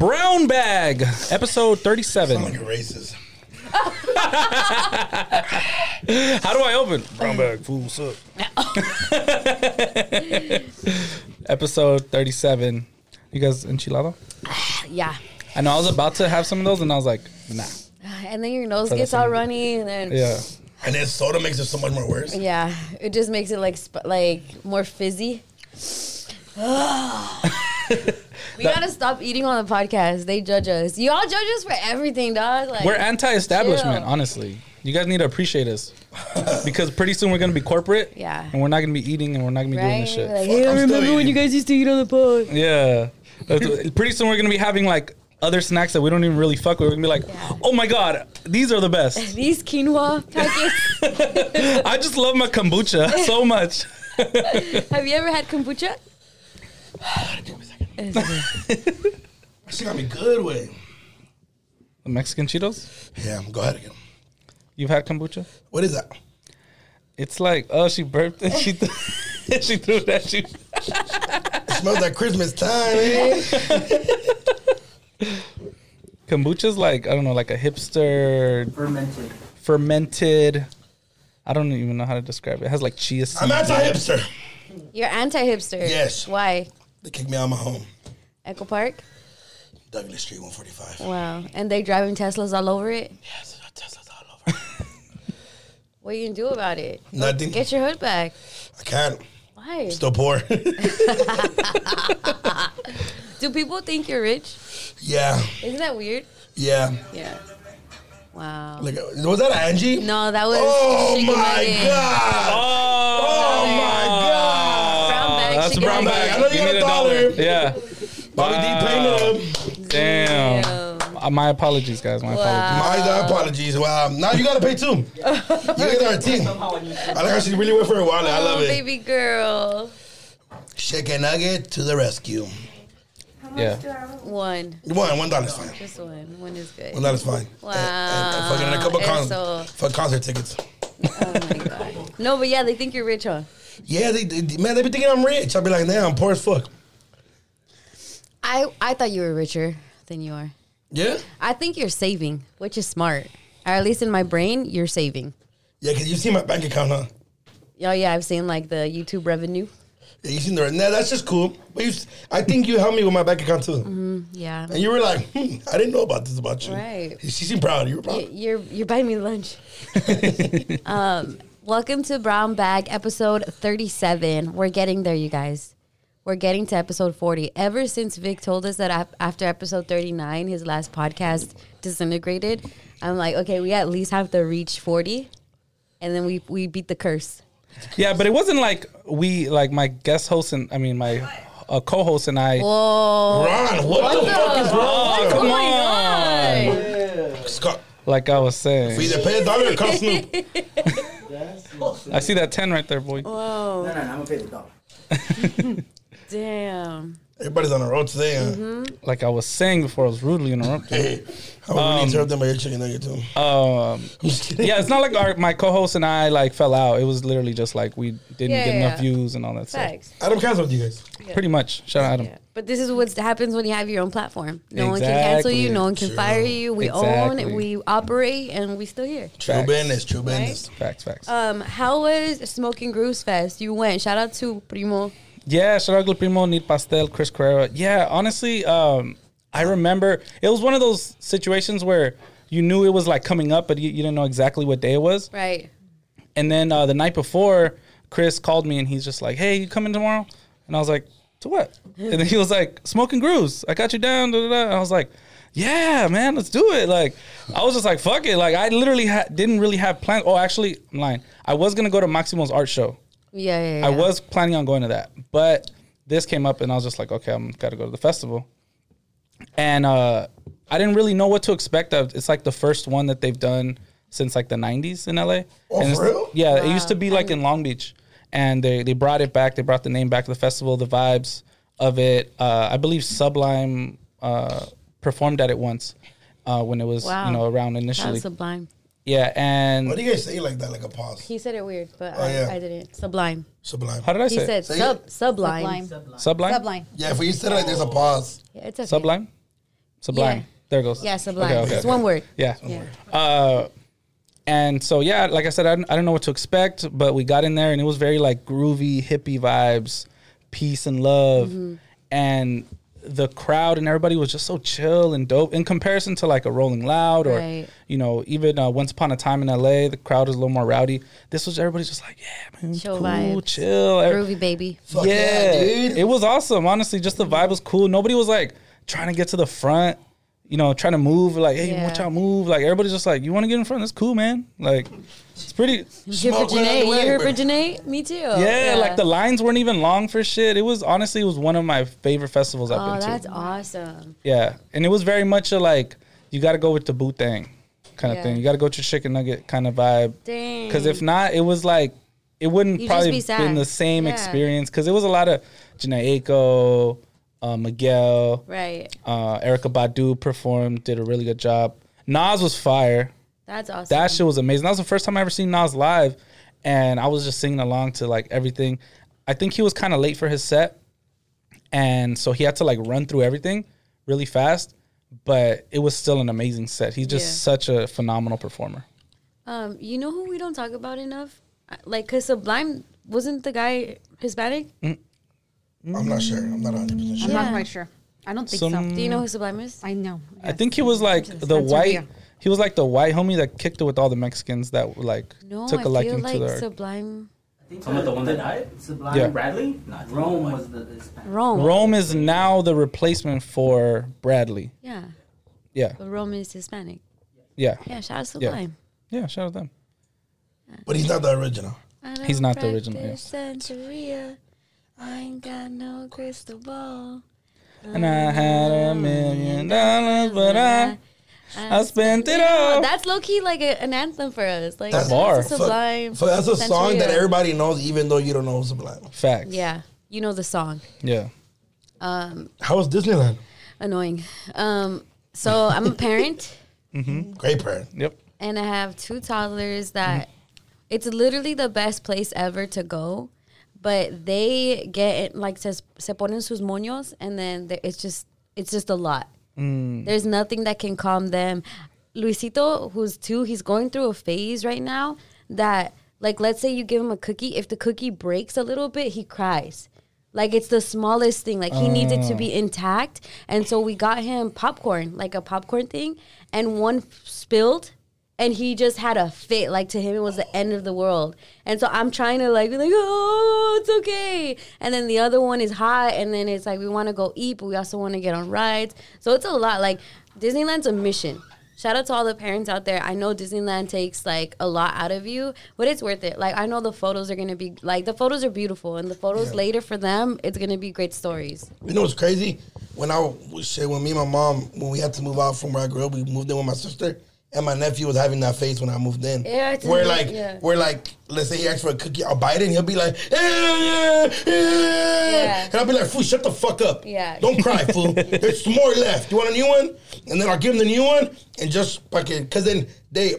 Brown Bag, episode Sound 37. like a racist. How do I open? Brown Bag, fool, what's up? episode 37. You guys enchilada? Yeah. I know I was about to have some of those and I was like, nah. And then your nose gets all runny, and then Yeah. And then soda makes it so much more worse. yeah, it just makes it like sp- like more fizzy. we gotta stop eating on the podcast. They judge us. You all judge us for everything, dog. Like We're anti-establishment, chill. honestly. You guys need to appreciate us because pretty soon we're gonna be corporate, Yeah. and we're not gonna be eating, and we're not gonna be doing right? this shit. Like, hey, I I'm still remember when you eating. guys used to eat on the pod. Yeah. That's- Pretty soon we're gonna be having like other snacks that we don't even really fuck with. We're gonna be like, Yeah. oh my god, these are the best. These quinoa packets. I just love my kombucha so much. Have you ever had kombucha? She got me good way. The Mexican Cheetos. Yeah, go ahead again. You've had kombucha? What is that? It's like, oh, she burped and she th- she threw it at you. It smells like Christmas time, eh? Kombucha's like I don't know, like a hipster Fermented. fermented. I don't even know how to describe it. It has like chia seeds. I'm anti-hipster. You're anti-hipster. Yes. Why? They kicked me out of my home. Echo Park. Douglas Street, 145. Wow. And they driving Teslas all over it. Yes, Tesla's all over. What you gonna do about it? Nothing. Get your hood back. I can't. Why? Still poor. Do people think you're rich? yeah, Isn't that weird? yeah. Yeah. Wow. Look, was that Angie? No, that was. Oh Chicken my Nugget. god! Oh, oh my God. Brown bag, That's a chicken brown nugget. bag. I know you got a dollar. Yeah. Bobby Wow. D paying it up. Damn. Damn. Uh, my apologies, guys. My Wow. apologies. My apologies. Wow. Now you gotta pay too. You get our team. I like how she really went for a wallet. I love Oh, it. baby girl. Chicken nugget to the rescue. Yeah. One. One, one dollar's fine. Just one. One is good. One dollar's fine. Wow. And, and fucking a couple con- Eso. for concert tickets. Oh my god. No, but yeah, they think you're rich, huh? Yeah, they, they man, they be thinking I'm rich. I'll be like, damn, I'm poor as fuck. I I thought you were richer than you are. Yeah, I think you're saving, which is smart. Or at least in my brain, you're saving. yeah, cause you see my bank account, huh? Oh yeah, I've seen like the YouTube revenue. Yeah, you seen the nah, that's just cool. But you, I think you helped me with my bank account too, Yeah. and you were like, hmm, I didn't know about this about you. Right. She seemed proud. You were proud. You're you're buying me lunch. um, welcome to Brown Bag episode 37. We're getting there, you guys. We're getting to episode 40. Ever since Vic told us that after episode 39, his last podcast disintegrated, I'm like, okay, we at least have to reach 40, and then we we beat the curse. Yeah, but it wasn't like we like my guest host and I mean my uh, co-host and I. Whoa! Ron, what, the, fuck is wrong? Oh, Oh come my on! god! Scott, Like I was saying, either pay a dollar or call Snoop. I see that ten right there, boy. Whoa! No, no, no, I'm gonna pay the dollar. Damn! Everybody's on the road today. Huh? Mm-hmm. Like I was saying before, I was rudely interrupted. Hey, I would really interrupt them by your chicken nugget too. Um, I'm just kidding. yeah, it's not like our my co-host and I like fell out. It was literally just like we didn't Yeah, get yeah, enough yeah. views and all that stuff. Facts. Adam canceled you guys. Pretty much. Shout out Adam. Yeah. But this is what happens when you have your own platform. No one can cancel you. No one can True. fire you. We Exactly. own, we operate, and we still here. True Facts. business. True business. Facts, facts. Um, how was Smokin' Grooves Fest? You went. Shout out to Primo. Yeah, shout out to Primo, Need Pastel, Chris Carrera. Yeah, honestly, um, I remember it was one of those situations where you knew it was like coming up, but you, you didn't know exactly what day it was. Right. And then uh, the night before, Chris called me and he's just like, "Hey, you coming tomorrow?" And I was like, "To what?" And then he was like, "Smokin' Grooves. I got you down." Da, da, da. I was like, "Yeah, man, let's do it." Like, I was just like, "Fuck it." Like, I literally ha- didn't really have plans. Oh, actually, I'm lying. I was gonna go to Maximo's art show. Yeah, yeah, yeah. I was planning on going to that, but this came up and I was just like, okay, I'm gotta go to the festival. And uh, I didn't really know what to expect. Of it's like the first one that they've done since like the '90s in LA. Oh, and for real? Yeah, it used to be like in Long Beach, and they they brought it back. They brought the name back to the festival, the vibes of it. Uh, I believe Sublime uh, performed at it once uh, when it was Wow. you know around That's initially. sublime. yeah, and what do you guys say it like that, like a pause? He said it weird, but Oh, I, yeah. I didn't. Sublime. Sublime. how did I He say? said it? Say sub it. sublime. Sublime. Sublime. Sublime. Yeah, if you said it like there's a pause. Yeah, it's okay. Sublime. Sublime. Yeah. There it goes. Yeah, sublime. Okay, okay, it's okay. one word. Yeah. Yeah. Uh, and so yeah, like I said, I, didn't- I don't know what to expect, but we got in there and it was very like groovy hippie vibes, peace and love, Mm-hmm. and the crowd and everybody was just so chill and dope in comparison to like a Rolling Loud or Right. you know even uh, Once Upon a Time in L.A. The crowd was a little more rowdy. This was everybody's just like yeah man, Chill cool, vibes. chill. Groovy baby. Fuck yeah, dude. It was awesome. Honestly, just the vibe was cool. Nobody was like trying to get to the front, you know, trying to move. Like, hey, Yeah. watch out, move. Like everybody's just like, you want to get in front? That's cool, man. Like, it's pretty. You here for Smoke Janae? the You way, here for. Janae? Me too. Yeah, like the lines weren't even long for shit. It was honestly, it was one of my favorite festivals I've Oh, been that's awesome. Yeah, and it was very much a like, you got to go with the boot thing kind of Yeah. thing. You got to go with your chicken nugget kind of vibe. Dang. Because if not, it was like it wouldn't You'd probably be been the same Yeah. experience. Because it was a lot of Jhené Aiko, uh, Miguel, Right. uh, Erykah Badu performed, did a really good job. Nas was fire. That's awesome. That shit was amazing. That was the first time I ever seen Nas live, and I was just singing along to like everything. I think he was kind of late for his set, and so he had to like run through everything really fast. But it was still an amazing set. He's just Yeah. such a phenomenal performer. Um, you know who we don't talk about enough? Like, cause Sublime wasn't the guy Hispanic? I'm not sure. I'm not 100 percent I'm not quite sure. I don't think Some- Do you know who Sublime is? I know. I think he was like the Spencer white. Villa. He was like the white homie that kicked it with all the Mexicans that like No, took I a feel liking like to their. Sublime. Some of the one that died? Sublime Yeah. Bradley? Not Rome was the Hispanic. Rome. Rome is now the replacement for Bradley. Yeah, Yeah, but Rome is Hispanic. yeah, Yeah, shout out Yeah. Sublime. yeah. Shout out them. But he's not the original. I He's don't not the original, practice Santeria. I ain't got no crystal ball. And I had a million dollars, but I I spent it all. That's low key like a, an anthem for us. Like That's shout bar. So, Sublime. so that's a song that everybody knows, even though you don't know Sublime. Facts. Yeah, you know the song. Yeah. Um, How was Disneyland? annoying. Um, so I'm a parent. mm-hmm. Great parent. Yep. and I have two toddlers that it's literally the best place ever to go. But they get like se, se ponen sus moños, and then they- it's just it's just a lot. Mm. There's nothing that can calm them. Luisito, who's two, he's going through a phase right now that like let's say you give him a cookie, if the cookie breaks a little bit, he cries. Like it's the smallest thing. Like he needs it to be oh. intact. And so we got him popcorn, like a popcorn thing, and one spilled and he just had a fit. Like to him, it was the end of the world. And so I'm trying to like be like, oh, it's okay. And then the other one is hot, and then it's like we want to go eat, but we also want to get on rides. So it's a lot. Like Disneyland's a mission. Shout out to all the parents out there. I know Disneyland takes like a lot out of you, but it's worth it. Like I know the photos are gonna be like the photos are beautiful, and the photos Yeah. later for them, it's gonna be great stories. You know what's crazy? When I was shit, when me and my mom, when we had to move out from where I grew up, we moved in with my sister, and my nephew was having that face when I moved in. Yeah, it's- where like, yeah. where like, let's say he asks for a cookie, I'll bite it, and he'll be like, eh, yeah, yeah. Yeah. and I'll be like, fool, shut the fuck up. Yeah. don't cry, fool. There's more left. You want a new one? And then I'll give him the new one, and just fucking, cause then they,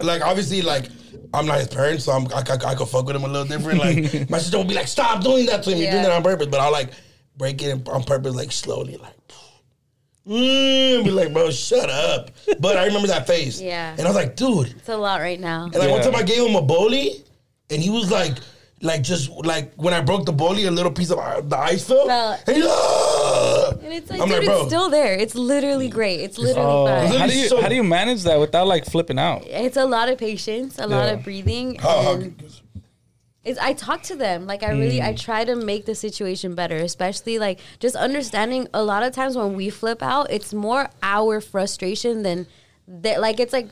like, obviously, like. I'm not his parent, so I'm, I, I, I could fuck with him a little different. Like my sister will be like, "Stop doing that to him. You're doing that on purpose." But I'll like break it on purpose, like slowly, like mm, be like, bro, shut up. But I remember that face. Yeah. And I was like, dude. It's a lot right now. And like one time I gave him a bully, and he was like, like just like when I broke the bully, a little piece of uh, the ice fell. Well- and he's "Ah!" And it's like, I'm dude, like, bro. it's still there. It's literally great. It's literally Oh, fine. how do you so- how do you manage that without like flipping out? It's a lot of patience, a lot of breathing, How- how- and it's, I talk to them. Like I really, Mm. I try to make the situation better. Especially like just understanding. A lot of times when we flip out, it's more our frustration than that. Like it's like.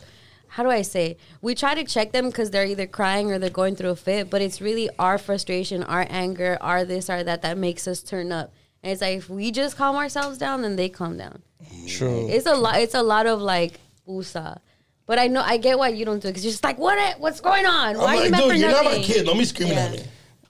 How do I say? We try to check them because they're either crying or they're going through a fit, but it's really our frustration, our anger, our this, our that that makes us turn up. And it's like if we just calm ourselves down, then they calm down. True. It's a lot. It's a lot of like usa. But I know I get why you don't do it because you're just like, what? What's going on? I'm Why are you like, mad for dude, you're not my kid. Don't be screaming Yeah. at me.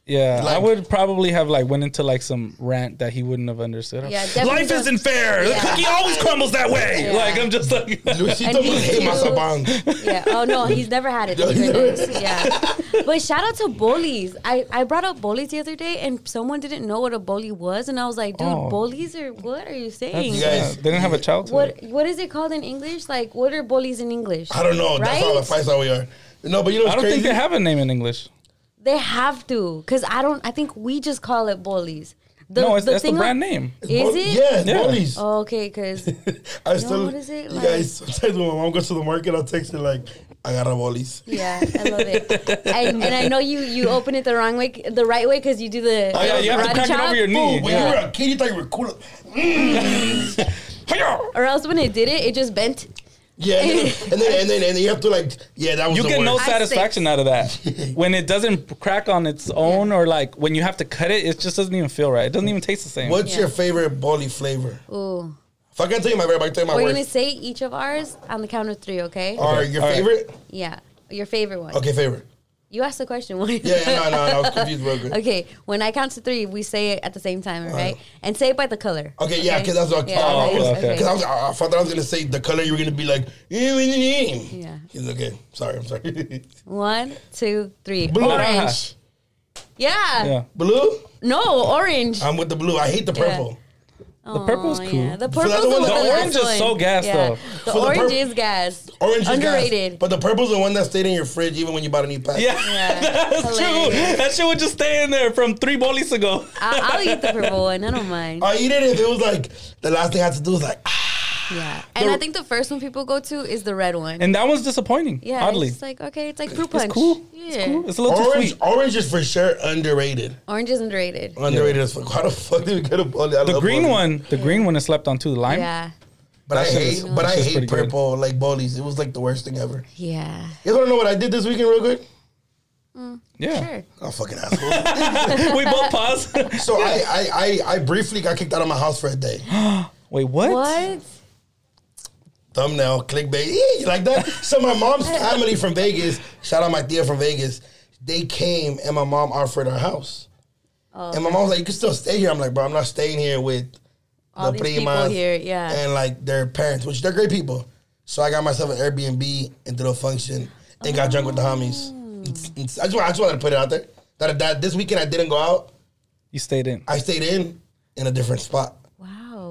Yeah, I would probably have like went into like some rant that he wouldn't have understood. Yeah, Life don't- isn't fair. Yeah. The cookie always crumbles that way. Yeah. Like I'm just like Luisito And he must hate too- mazapan. Yeah. Oh no, he's never had it. No, he's never goodness. Yeah. But shout out to bullies. I, I brought up bullies the other day, and someone didn't know what a bully was, and I was like, dude, Oh. bullies are what are you saying? You guys- they didn't have a childhood. What what is it called in English? Like what are bullies in English? I don't know. That's how Right? the fights how we are. No, but you know what's I don't crazy? think they have a name in English. They have to, cause I don't. I think we just call it bullies. The, no, it's, that's the brand on- name. Is it? Yeah, it's Yeah. bullies. Oh, okay, cause I still, what is it, You like- guys, sometimes when my mom goes to the market, I'll text her like, I got a bullies. yeah, I love it. and, and I know you you open it the wrong way, the right way, cause you do the. Oh, yeah, you have to karate crack it over your knee. Oh, when Yeah. you were a kid, you thought you were cool. Mm. Or else when it did it, it just bent. Yeah, and then, and then and then and then you have to like, yeah, that was You the get no worst. I satisfaction out of that. when it doesn't crack on its own, or like when you have to cut it, it just doesn't even feel right. It doesn't even taste the same. What's Yeah. your favorite bully flavor? Ooh. If I can tell you my favorite, I can tell you my We're worst. gonna say each of ours on the count of three, okay? Or your All right. favorite? Yeah, your favorite one. Okay, favorite. You asked the question. What? Yeah, yeah, no, no, no, I was confused real quick. Okay, when I count to three, we say it at the same time, all right? And say it by the color. Okay, yeah, because that's what I Yeah, thought. Oh, okay, Because okay. I, was, I thought that I was gonna say the color you were gonna be like. Yeah. Yeah. He's okay. Sorry, I'm sorry. One, two, three. Blue. Orange. Yeah. Yeah, blue. No, orange. I'm with the blue. I hate the Yeah. Purple. the purple's Oh, cool. Yeah. The For the purple's other one, the, the orange is going- so gas, though. The For the orange pur- is gas. Orange is Underrated. gas, but the purple's the one that stayed in your fridge even when you bought a new pack. yeah, Yeah. that's true. That shit would just stay in there from three bolis ago. I- I'll eat the purple one. I don't mind. I eat it if it was like the last thing I had to do was like. ah. Yeah. And The- I think the first one people go to is the red one. And that one's disappointing. yeah. oddly, It's like, okay, it's like fruit punch. it's cool. Yeah. It's cool. It's a little too Orange, sweet. orange is for sure underrated. Orange is underrated. Underrated as fuck. How the fuck did we get a bully? I The love green bullies. one, the green one is slept on too. The lime. Yeah. But I That shit hate, is- but I hate pretty good. purple like bullies. It was like the worst thing ever. Yeah. You guys want to know what I did this weekend, real quick? Mm, yeah. Sure. Oh, fucking asshole. we both pause. so I, I, I, I briefly got kicked out of my house for a day. Wait, what? What? Thumbnail, clickbait. Yeah, you like that? So my mom's family from Vegas, shout out my tia from Vegas, they came and my mom offered our house. Oh, And my mom was like, you can still stay here. I'm like, bro, I'm not staying here with All the these people primas here, yeah. and like their parents, which they're great people. So I got myself an Airbnb and did a function and got drunk with the homies. Oh. It's- it's- I, just, wa- I just wanted to put it out there. That, that this weekend I didn't go out. You stayed in. I stayed in in a different spot.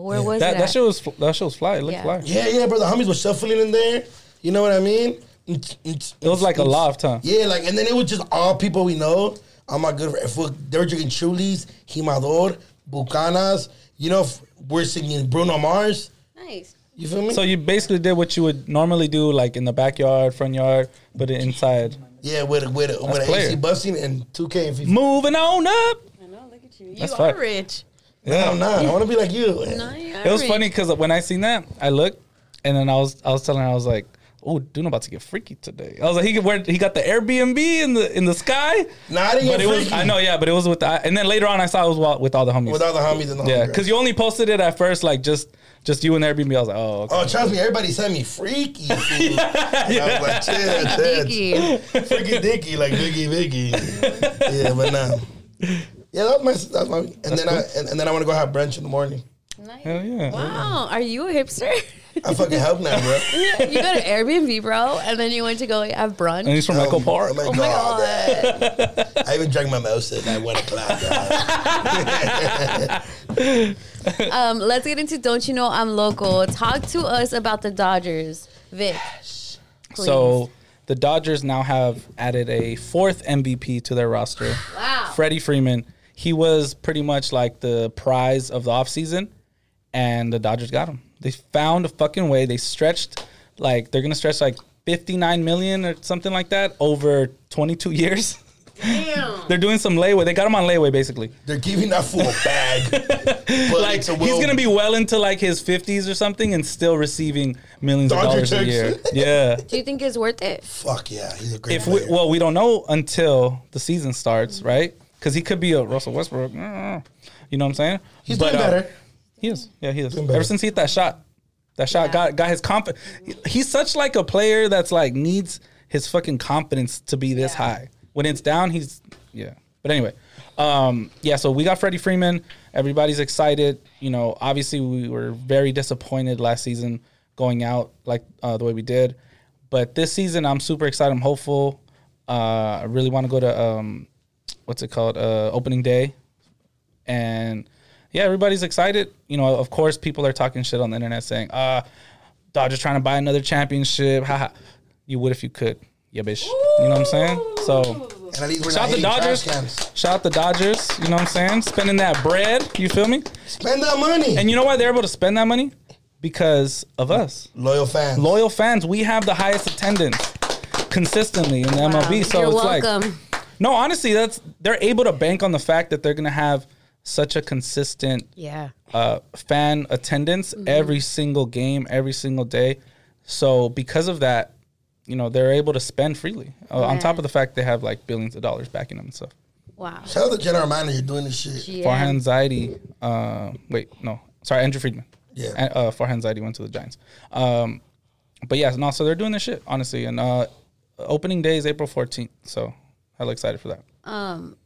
Wow. Where was That that? that shit was fl- that shit was fly. It looked Yeah. fly. Yeah, yeah, bro. The homies were shuffling in there. You know what I mean? It It was like a loft, huh? Yeah, like, and then it was just all people we know. I'm not good for if we they were drinking Chulis, Jimador, Bucanas. You know, if we're singing Bruno Mars. nice. You feel me? So you basically did what you would normally do, like in the backyard, front yard, but inside. yeah, with a, with a, with an player. AC busting and 2K and FIFA. Moving on up. I know. Look at you. You fine. are rich. No, I'm not. I want to be like you. No, It was rich. funny because when I seen that, I looked, and then I was I was telling her I was like, "Oh, dude, I'm about to get freaky today." I was like, "He where he got the Airbnb in the in the sky." Nah, I didn't But get it was freaky. I know, yeah, but it was with the, and then later on I saw it was with all the homies. With all the homies and the yeah, because you only posted it at first, like just just you and the Airbnb. I was like, "Oh, okay." Oh, trust me, everybody sent me freaky. food. I was like, chill, chill. Freaky dicky, like Biggie Biggie. yeah, but nah. Yeah, that was my. That's my. And then I and, and then I want to go have brunch in the morning. Nice. hell yeah." Wow. Are you a hipster? I fucking help now, bro. you got an Airbnb, bro, and then you went to go have brunch. And he's from Echo Park. Oh my, Oh my god. god. I even drank my mimosas at one o'clock. bro. um, let's get into Don't You Know I'm Local. Talk to us about the Dodgers, Vic. please. So the Dodgers now have added a fourth MVP to their roster. Wow. Freddie Freeman. He was pretty much like the prize of the offseason, and the Dodgers got him. They found a fucking way. They stretched like they're gonna stretch like 59 million or something like that over 22 years. Damn. they're doing some layaway. They got him on layaway basically. They're giving that fool a bag. But Like a he's gonna be well into like his 50s or something and still receiving millions of Dodger dollars a year. Yeah. Do you think it's worth it? Fuck yeah, he's a great if we, well, we don't know until the season starts, right? Because he could be a Russell Westbrook. mm, You know what I'm saying? he's But, doing uh, better. He is. Yeah, he is. Ever since he hit that shot, that shot Yeah. got got his confidence. He's such like a player that's like needs his fucking confidence to be this Yeah. high. When it's down, he's yeah. But anyway, um, yeah. So we got Freddie Freeman. Everybody's excited. You know, obviously we were very disappointed last season going out like uh, the way we did, but this season I'm super excited. I'm hopeful. Uh, I really want to go to um, what's it called? Uh, opening day, and yeah, everybody's excited. You know, of course, people are talking shit on the internet saying, "Uh, Dodgers trying to buy another championship." Haha. You would if you could. Yeah, bitch. You know what I'm saying? So And at least we're shout not the Dodgers. trash cans. Shout the Dodgers. You know what I'm saying? Spending that bread. You feel me? Spend that money. And you know why they're able to spend that money? Because of us. Loyal fans. Loyal fans, we have the highest attendance consistently in the MLB. So You're it's like welcome. No, honestly, that's they're able to bank on the fact that they're gonna have such a consistent yeah. uh, fan attendance Mm-hmm. every single game, every single day. So because of that, you know, they're able to spend freely. Uh, on top of the fact they have like billions of dollars backing them and stuff. Wow. Shout out to the general manager doing this shit. Yeah. Farhan Zaidi, uh, wait, no, sorry, Andrew Friedman. Yeah. And, uh, Farhan Zaidi went to the Giants. Um, but yeah, no, so they're doing this shit, honestly. And uh, opening day is April 14th. So hella excited for that. Um,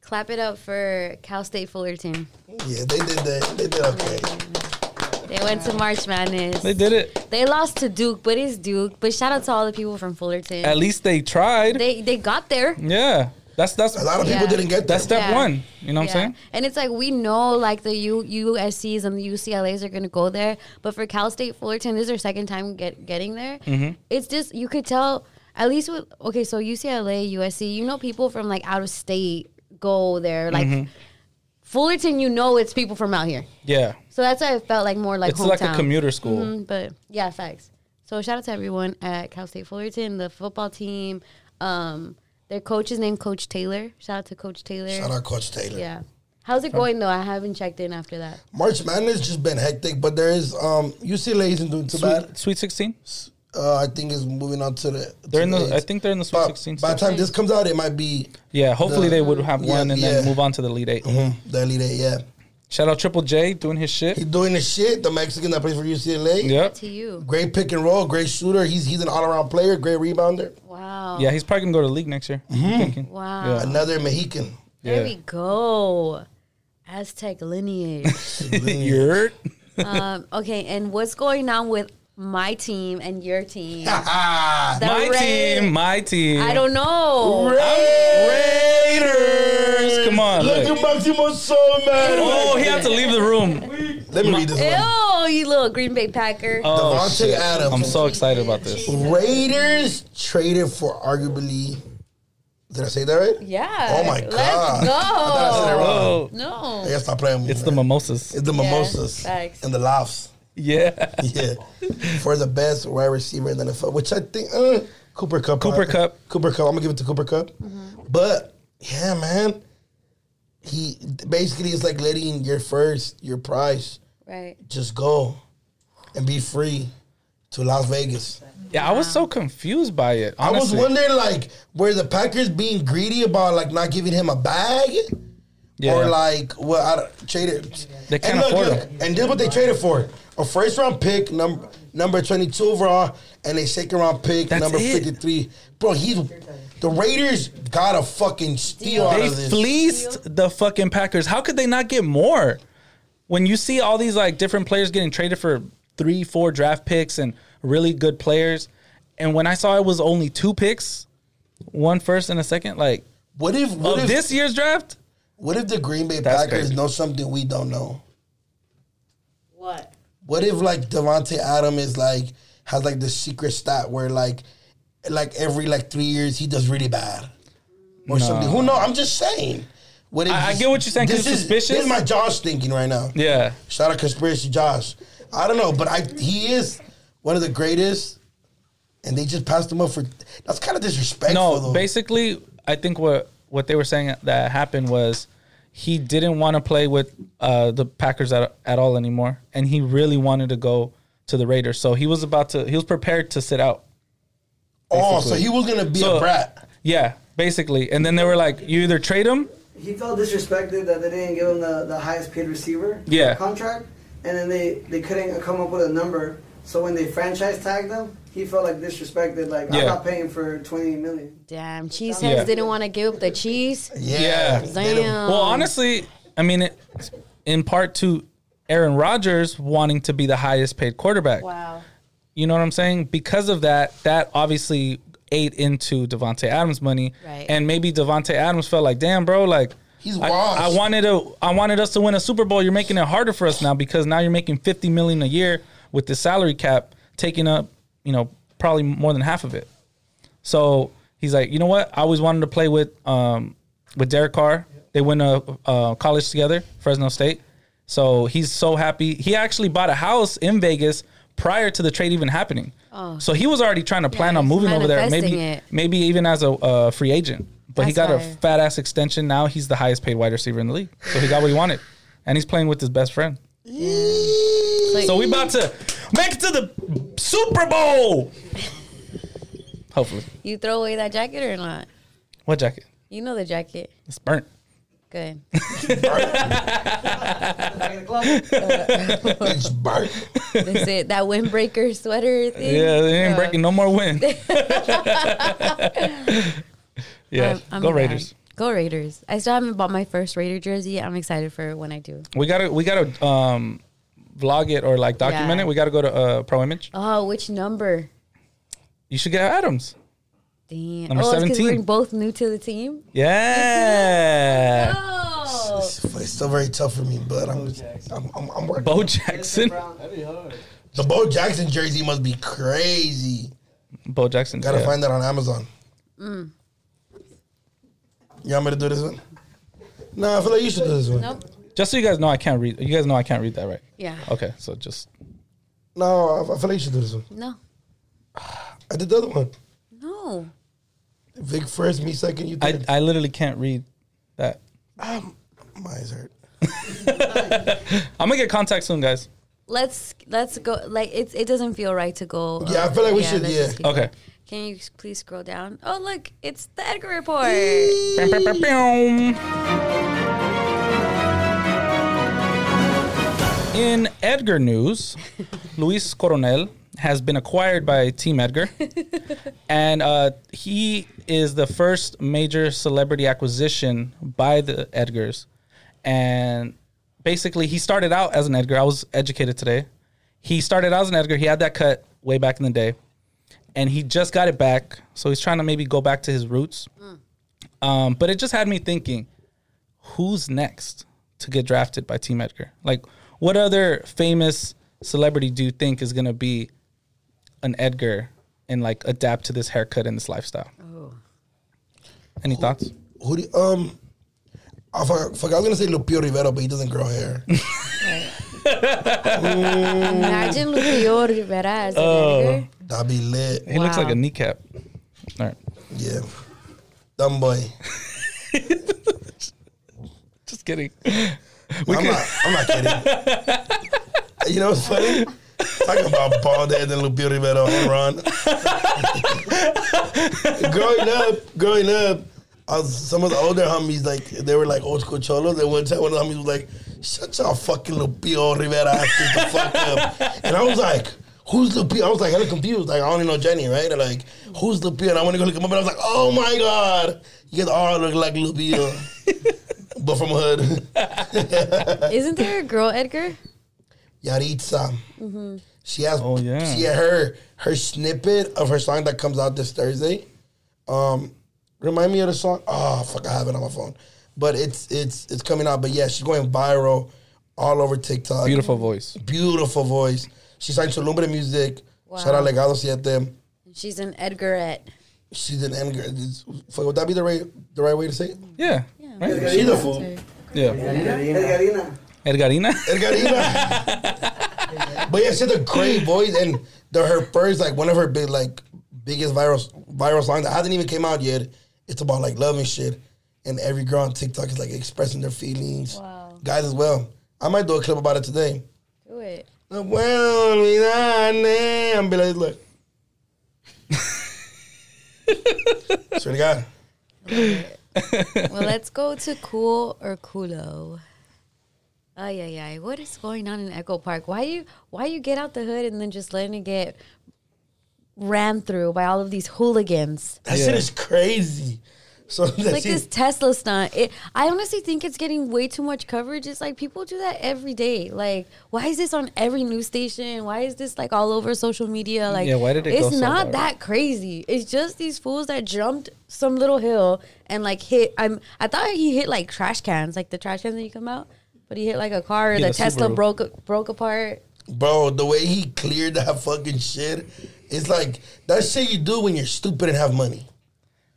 clap it up for Cal State Fullerton. Yeah, they did that. They did okay. They went to March Madness. They did it. They lost to Duke, but it's Duke. But shout out to all the people from Fullerton. At least they tried. they they got there. yeah. That's that's A lot of people Yeah. didn't get that. that's step Yeah. one. You know what Yeah. I'm saying? And it's like we know like the U, USCs and the UCLAs are gonna go there, but for Cal State Fullerton, this is their second time get, getting there. Mm-hmm. It's just you could tell at least with okay, so UCLA, USC, you know people from like out of state go there. Like Mm-hmm. Fullerton, you know it's people from out here. Yeah. So that's why it felt like more like it's like a commuter school. Mhm, but yeah, facts. So shout out to everyone at Cal State Fullerton, the football team. Um, their coach is named Coach Taylor. Shout out to Coach Taylor. Shout out Coach Taylor. Yeah. How's it going though? I haven't checked in after that. March Madness just been hectic, but there is um UCLA isn't doing too bad. Sweet, Sweet 16? Uh, I think is moving on to the. They're in to the I think they're in the Sweet By, 16. by the time this comes out, it might be Yeah, hopefully the- they would have Yeah, one and then move on to the Elite 8 mhm, the Elite Eight. Yeah, Shout out Triple J doing his shit. he's doing his shit. The Mexican that plays for UCLA. Yep. To you. Great pick and roll, great shooter. He's he's an all around player, great rebounder. Wow. Yeah, he's probably gonna go to the league next year. I'm thinking. Wow. Yeah. Another Mexican. There Yeah. we go. Aztec lineage. You're um, okay, and what's going on with my team and your team? My Ra- team, my team. I don't know. Raiders. Come on. Look look. at Maximo so mad. Oh, he had to leave the room. Let me read this one. Ew, you little Green Bay Packer. Oh, Davante shit. Adams. I'm so excited about this. Raiders traded for arguably. Did I say that right? yeah. Oh my god. Let's God. I thought I said it go. wrong. Oh, No. I gotta stop playing. with it's me, the man. mimosas. It's the Yeah, mimosas facts. and the laughs. Yeah. Yeah, for the best wide receiver in the NFL, which I think uh, Cooper Kupp. Cooper uh, Kupp. Cooper Kupp. I'm gonna give it to Cooper Kupp. But yeah, man, he basically is like letting your first, your price, Right. just go and be free to Las Vegas. Yeah, I was so confused by it. I was wondering like were the Packers being greedy about like not giving him a bag? Yeah. Or like what I don't- traded. They can't and look, afford look, him. And this is what they traded for: a first round pick, number number twenty two overall, and a second round pick, That's number fifty three. Bro, he's the Raiders got a fucking steal out They of this. fleeced the fucking Packers. How could they not get more? When you see all these like different players getting traded for three, four draft picks and really good players, and when I saw it was only two picks, one first and a second, like what if what of if this year's draft, what if the Green Bay That's Packers crazy. know something we don't know? What? What if like Davante Adam is like has like the secret stat where like like every like three years he does really bad or something? Who know? I'm just saying. What if I- I get what you're saying. This is suspicious. This is my Josh thinking right now. yeah, Shout out conspiracy Josh. I don't know, but I he is one of the greatest, and they just passed him up for. That's kind of disrespectful. no. though. Basically, I think what what they were saying that happened was he didn't want to play with uh, the Packers at at all anymore, and he really wanted to go to the Raiders. So he was about to. He was prepared to sit out. Oh, so he was gonna be So- a brat. Yeah, basically. And then they were like, you either trade him. He felt disrespected that they didn't give him the, the highest paid receiver Yeah. contract, and then they, they couldn't come up with a number. So when they franchise tagged him, he felt like disrespected. Like Yeah. I'm not paying for twenty million. Damn. Cheeseheads Yeah. didn't want to give up the cheese. Yeah. Yeah. They don't- Damn. Well, honestly, I mean, it, in part to Aaron Rodgers wanting to be the highest paid quarterback. Wow. You know what I'm saying? Because of that, that obviously ate into Davante Adams' money, Right. and maybe Davante Adams felt like, damn, bro, like. He's I, washed. I wanted to. I wanted us to win a Super Bowl. You're making it harder for us now because now you're making 50 million a year with the salary cap taking up, you know, probably more than half of it. So he's like, you know what? I always wanted to play with um with Derek Carr. They went to uh, college together, Fresno State. So he's so happy. He actually bought a house in Vegas prior to the trade even happening. Oh. So he was already trying to plan Yeah, on moving over there, maybe it. maybe even as a uh, free agent. But he That's got a fat ass extension. Now he's the highest paid wide receiver in the league. So he got what he wanted, and he's playing with his best friend. So we about to make it to the Super Bowl. Hopefully. You throw away that jacket or not? What jacket? You know the jacket. It's burnt. Good. It's Bart. That's it. That windbreaker sweater thing. Yeah, they ain't Uh, breaking no more wind. yeah, I'm- I'm go. Raiders. Go Raiders. I still haven't bought my first Raider jersey. I'm excited for when I do. We gotta we gotta um vlog it or like document Yeah. it. We gotta go to uh, Pro Image. Oh, which number? You should get Adams. Damn. Number oh, 17. we're both new to the team. Yeah, Oh. It's, it's still very tough for me, but I'm I'm, I'm, I'm working. Bo Jackson. That'd be hard. The Bo Jackson jersey must be crazy. Bo Jackson. Gotta yeah. find that on Amazon. Mm. You want me to do this one? No, I feel like you should do this one. Nope. Just so you guys know, I can't read. You guys know I can't read that, right? Yeah. Okay, so just No, I, I feel like you should do this one. No. I did the other one. No. Vic first, me second, you I third. I literally can't read that. My eyes hurt. I'm gonna get contact soon, guys. Let's let's go. Like it's it doesn't feel right to go. Yeah, I uh, feel like we should, let's yeah. just keep Okay. going. Can you please scroll down? Oh look, it's the Edgar report. Bam, bam, bam, bam. In Edgar news, Luis Coronel has been acquired by Team Edgar, and uh, he is the first major celebrity acquisition by the Edgars. And basically, he started out as an Edgar. I was educated today. He started out as an Edgar. He had that cut way back in the day, and he just got it back. So he's trying to maybe go back to his roots. Um, but it just had me thinking, who's next to get drafted by Team Edgar? Like, what other famous celebrity do you think is gonna be an Edgar and like adapt to this haircut and this lifestyle? Any thoughts? Who do you, um? I forgot, forgot- I was gonna say Lupillo Rivera, but he doesn't grow hair. Imagine Lupillo Rivera as an Oh. Edgar. That'd be lit. He looks like a kneecap. All right, Yeah, dumb boy. just kidding. I'm not. I'm not kidding. you know what's funny? Talking about bald head and Lupillo Rivera and Ron. growing up, growing up, I was, some of the older homies like they were like old school cholos. And one time, one of the homies was like, "Shut your fucking Lupillo Rivera ass the fuck up," and I was like. Who's Lupillo? I was like hella confused. Like I only know Jenni, right? And like, who's Lupillo? And I want to go look him up, and I was like, oh my god, you guys all look like Lupillo, but from hood. Isn't there a girl Edgar? Yaritza. She has. Oh, yeah. She had her her snippet of her song that comes out this Thursday. Um, remind me of the song. Oh fuck, I have it on my phone, but it's it's it's coming out. But yeah, she's going viral all over TikTok. Beautiful voice. beautiful voice. She signed to Lumbre Music. Wow. Shout out Legado Siete. She's an Edgarette. She's an Edgar. Would that be the right the right way to say it? Yeah. Right? She's a. Yeah. Edgarina. Edgarina. Edgarina. but yeah, she has a great voice, and the, her first like one of her big like biggest viral viral songs that hasn't even came out yet. It's about like love and shit, and every girl on TikTok is like expressing their feelings. Wow. Guys as well. I might do a clip about it today. Do it. No puedo olvidarme. I'm be like, look. Swear to God. Well, let's go to cool or culo. Ay ay ay! What is going on in Echo Park? Why you why you get out the hood and then just letting it get ran through by all of these hooligans? That Yeah. shit is crazy. So It's like this Tesla stunt. It, I honestly think it's getting way too much coverage. It's like people do that every day. Like, why is this on every news station? Why is this like all over social media? Like, Yeah, why did it It's so not viral? that crazy. It's just these fools that jumped some little hill and like hit. I'm. I thought he hit like trash cans, like the trash cans that you come out. But he hit like a car. Yeah, the the Tesla Subaru. broke broke apart. Bro, the way he cleared that fucking shit, it's like that shit you do when you're stupid and have money.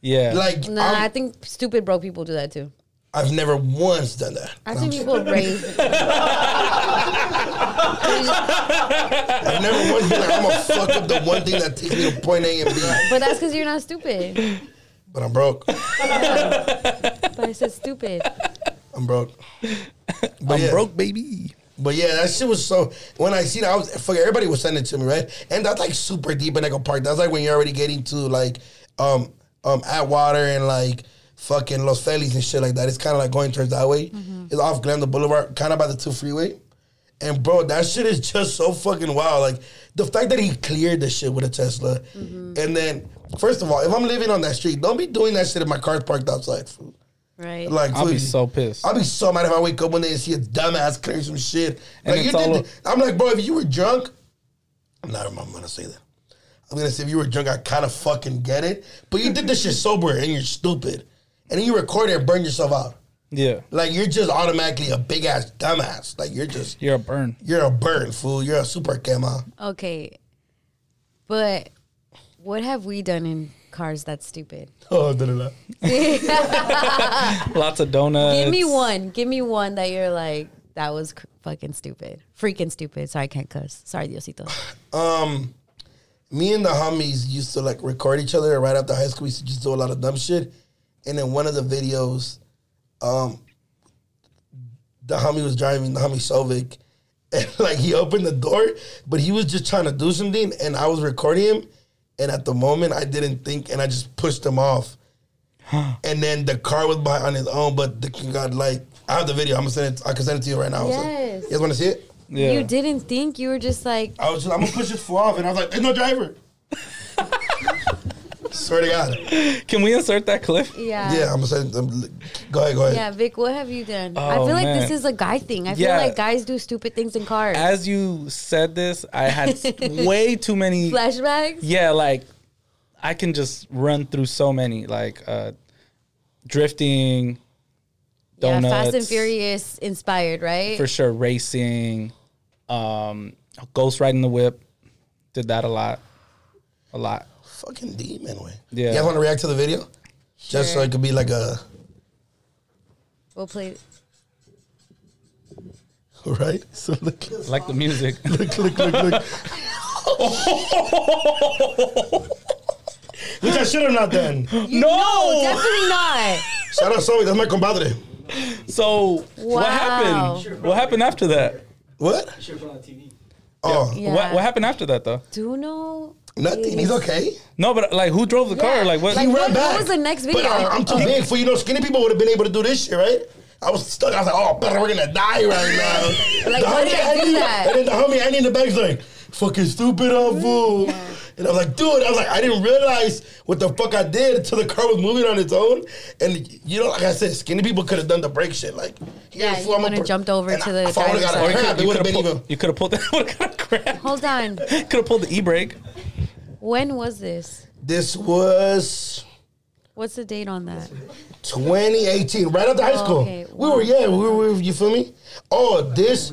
Yeah. Like Nah, I'm- I think stupid broke people do that too. I've never once done that. I think people raise. I've never once been like, I'm gonna fuck up the one thing that takes me to point A and B. but that's because you're not stupid. But I'm broke. But I said stupid. I'm broke. But I'm yeah. broke, baby. But yeah, that shit was so. When I seen it, I was fuck. Everybody was sending it to me, right? And that's like super deep in Echo Park. That's like when you're already getting to like um um Atwater and like fucking Los Feliz and shit like that. It's kind of like going towards that way. It's off Glendale Boulevard, kind of by the two freeway. And bro, that shit is just so fucking wild. Like the fact that he cleared the shit with a Tesla, and then first of all, if I'm living on that street, don't be doing that shit if my car's parked outside. Fool. Right. Like I'll be so pissed. I'll be so mad if I wake up one day and see a dumbass clear some shit. And Like you did, all... I'm like, bro, if you were drunk, I'm not. I'm gonna say that. I'm gonna say if you were drunk, I kind of fucking get it. But you did this shit sober and you're stupid, and then you record it and burn yourself out. Yeah. Like you're just automatically a big ass dumbass. Like you're just You're a burn. you're a burn fool. You're a super camo. Okay. But what have we done in cars that's stupid? Oh, da, da, da. Lots of donuts. Give me one. Give me one that you're like, that was cr- fucking stupid. Freaking stupid. Sorry, I can't cuss. Sorry, Diosito. Um, me and the homies used to like record each other right after high school. We used to just do a lot of dumb shit. And in one of the videos, um, the homie was driving, the homie Sovik, and like he opened the door, but he was just trying to do something, and I was recording him. And at the moment, I didn't think, and I just pushed him off. and then the car was by on his own, but the got like I have the video. I'm gonna send it. I can send it to you right now. So- Yes. you guys want to see it? Yeah. You didn't think you were just like, I was just, I'm gonna push this fool off, and I was like, "There's no driver." Swear to God. Can we insert that clip? yeah. Yeah, I'm gonna say. Um, go ahead, go ahead. Yeah, Vic, what have you done? I Oh, feel like man. this is a guy thing. I feel like guys do stupid things in cars. As you said this, I had way too many. Flashbacks? Yeah, like I can just run through so many, like uh, drifting, Yeah, Fast and Furious inspired, right? for sure, racing, um, ghost riding the whip. Did that a lot, a lot. Fucking demon way. Yeah. You guys want to react to the video? Just so Sure. it could be like a We'll play. right. So look, I like the music. look, look, look, look. Which I should have not done. No, definitely not. Shout out Zoe, that's my compadre. So what happened? What happened after that? What? Should put on TV. Oh, Yeah. What What happened after that though? Doknow. nothing. He's okay. No, but like, who drove the car? Like what? Like, He what- ran what back. was the next But video? I'm, I'm too big for you know. Skinny people would have been able to do this shit, right? I was stuck. I was like, oh, brother, we're gonna die right now. Like, The why did homie I do Andy- that? And then the homie Andy in the back's like, fucking stupid, I'm fool. And I was like, dude, I was like, I didn't realize what the fuck I did until the car was moving on its own. And you know, like I said, skinny people could have done the brake shit. Like, Yeah, fool, you I'm would've per- jumped over to I- the if I would've got a side. You could, it would have have been pulled, even. you could have pulled that. Would have crap. Hold on. Could have pulled the e brake. When was this? This was What's the date on that? 2018, right after high Oh, school. okay. We were, yeah, we were, you feel me? Oh, this,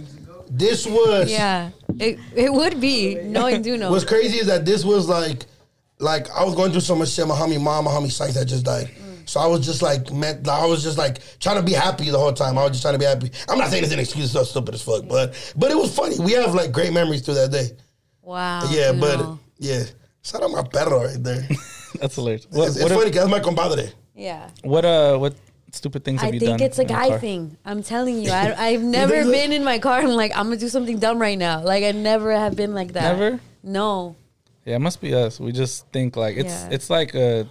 this was. Yeah, it it would be. No, I do know. What's crazy is that this was like, like I was going through so much shit. My homie mom, my homie Sykes had just died. So I was just like, man, I was just like trying to be happy the whole time. I was just trying to be happy. I'm not saying it's an excuse, it's so stupid as fuck, but but it was funny. We have like great memories through that day. Wow. yeah, Doknow. but yeah, shout out my perro right there. That's hilarious. What, it's it's what, funny because my compadre. yeah. what uh what stupid things have I you think it's a guy thing. I'm telling you, I, I've never been in my car and I'm like I'm gonna do something dumb right now. Like I never have been like that. Never? No. Yeah, it must be us. We just think like it's Yeah. it's like a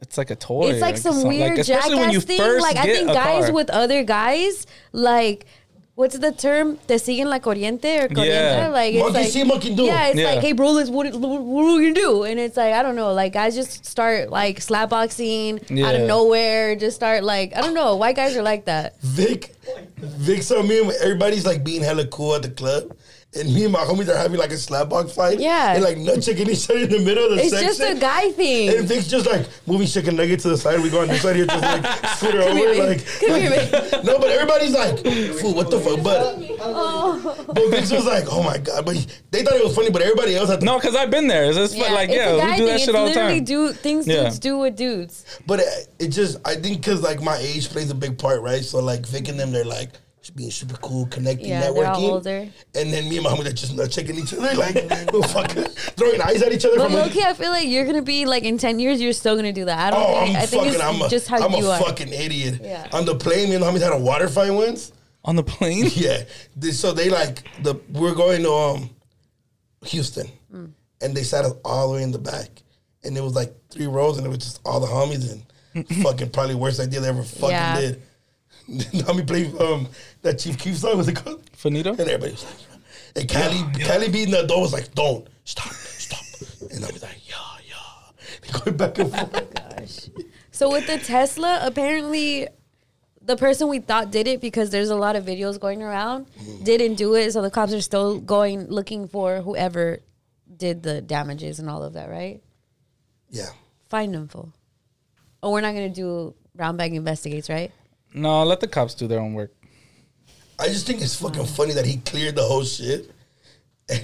it's like a toy. It's like some weird especially jackass when you thing. first Like I think guys car. with other guys, like what's the term? Te siguen la corriente or corriente? Yeah. Like it's Monkey like, see, monkey do. Yeah, it's Yeah. like, hey, bro, let's what, what, what are we gonna do? And it's like I don't know, like guys just start like slapboxing out Yeah. of nowhere, just start like I don't know, white guys are like that. Vic, Vic saw me and everybody's like being hella cool at the club. And me and my homies are having like a slapbox fight. Yeah. And like nut checking each other in the middle of the It's section. It's just a guy thing. And Vic's just like moving chicken nugget to the side. We go on this side here, just like scoot her Come over. here, like, babe. Come here, babe. no, but everybody's like, fool, what the fuck? But, Oh. but Vic's was like, oh my God. But he, they thought it was funny, but everybody else had to. No, because I've been there. It's just like, it's yeah, a we do that thing. shit all the it's literally time. do things Yeah. dudes do with dudes. But it, it just, I think because like my age plays a big part, right? So like Vic and them, they're like, just being super cool, connecting, Yeah, networking. they're all older. And then me and my homie are just nut checking each other, like fucking throwing eyes at each other. But from a- Loki, I feel like you're gonna be like in ten years, you're still gonna do that. I don't Oh, think. I'm I think fucking. it's I'm a, just how I'm you a are. fucking idiot. Yeah. On the plane, me and the homies had a water fight once. On the plane? Yeah. They- so they like the we're going to um Houston, Mm. and they sat us all the way in the back, and it was like three rows, and it was just all the homies, and fucking probably worst idea they ever fucking Yeah. did. the homie played um that Chief Keef song was it called? Faneto? And everybody was like, and Cali, Cali beating the door was like, don't stop, stop, and I was like, yeah, yeah, They going back and forth. Gosh. So with the Tesla, apparently the person we thought did it because there's a lot of videos going around Mm-hmm. didn't do it. So the cops are still going looking for whoever did the damages and all of that, right? Yeah. Find them full. Oh, we're not gonna do brown bag investigates, right? No, let the cops do their own work. I just think it's fucking funny that he cleared the whole shit.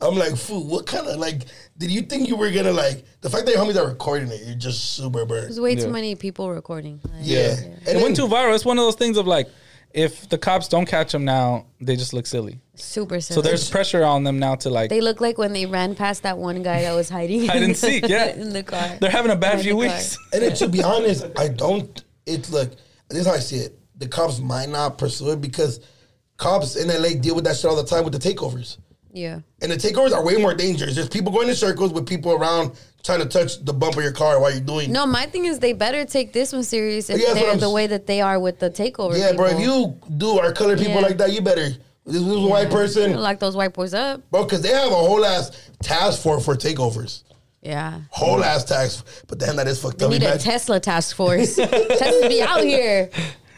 I'm like, fool, what kind of like did you think you were gonna like the fact that your homies are recording it, you're just super burnt. There's way Yeah. too many people recording. Like, Yeah. It And went then- too viral. It's one of those things of like, if the cops don't catch them now, they just look silly. Super silly. So there's pressure on them now to like. They look like when they ran past that one guy that was hiding. Hide and seek, yeah. in the car. They're having a bad Behind few the car. weeks. And then to be honest, I don't it's look, this is how I see it. The cops might not pursue it because cops in LA deal with that shit all the time with the takeovers. Yeah. And the takeovers are way more dangerous. There's people going in circles with people around trying to touch the bump of your car while you're doing No, my thing is they better take this one serious if Yeah, they're the way that they are with the takeover. Yeah, bro. If you do our color people Yeah. like that, you better. This a white person, lock those white boys up. bro, because they have a whole ass task force for takeovers. Yeah. Whole ass task. But damn, that is fucked They up. need a Imagine- Tesla task force. Tesla be out here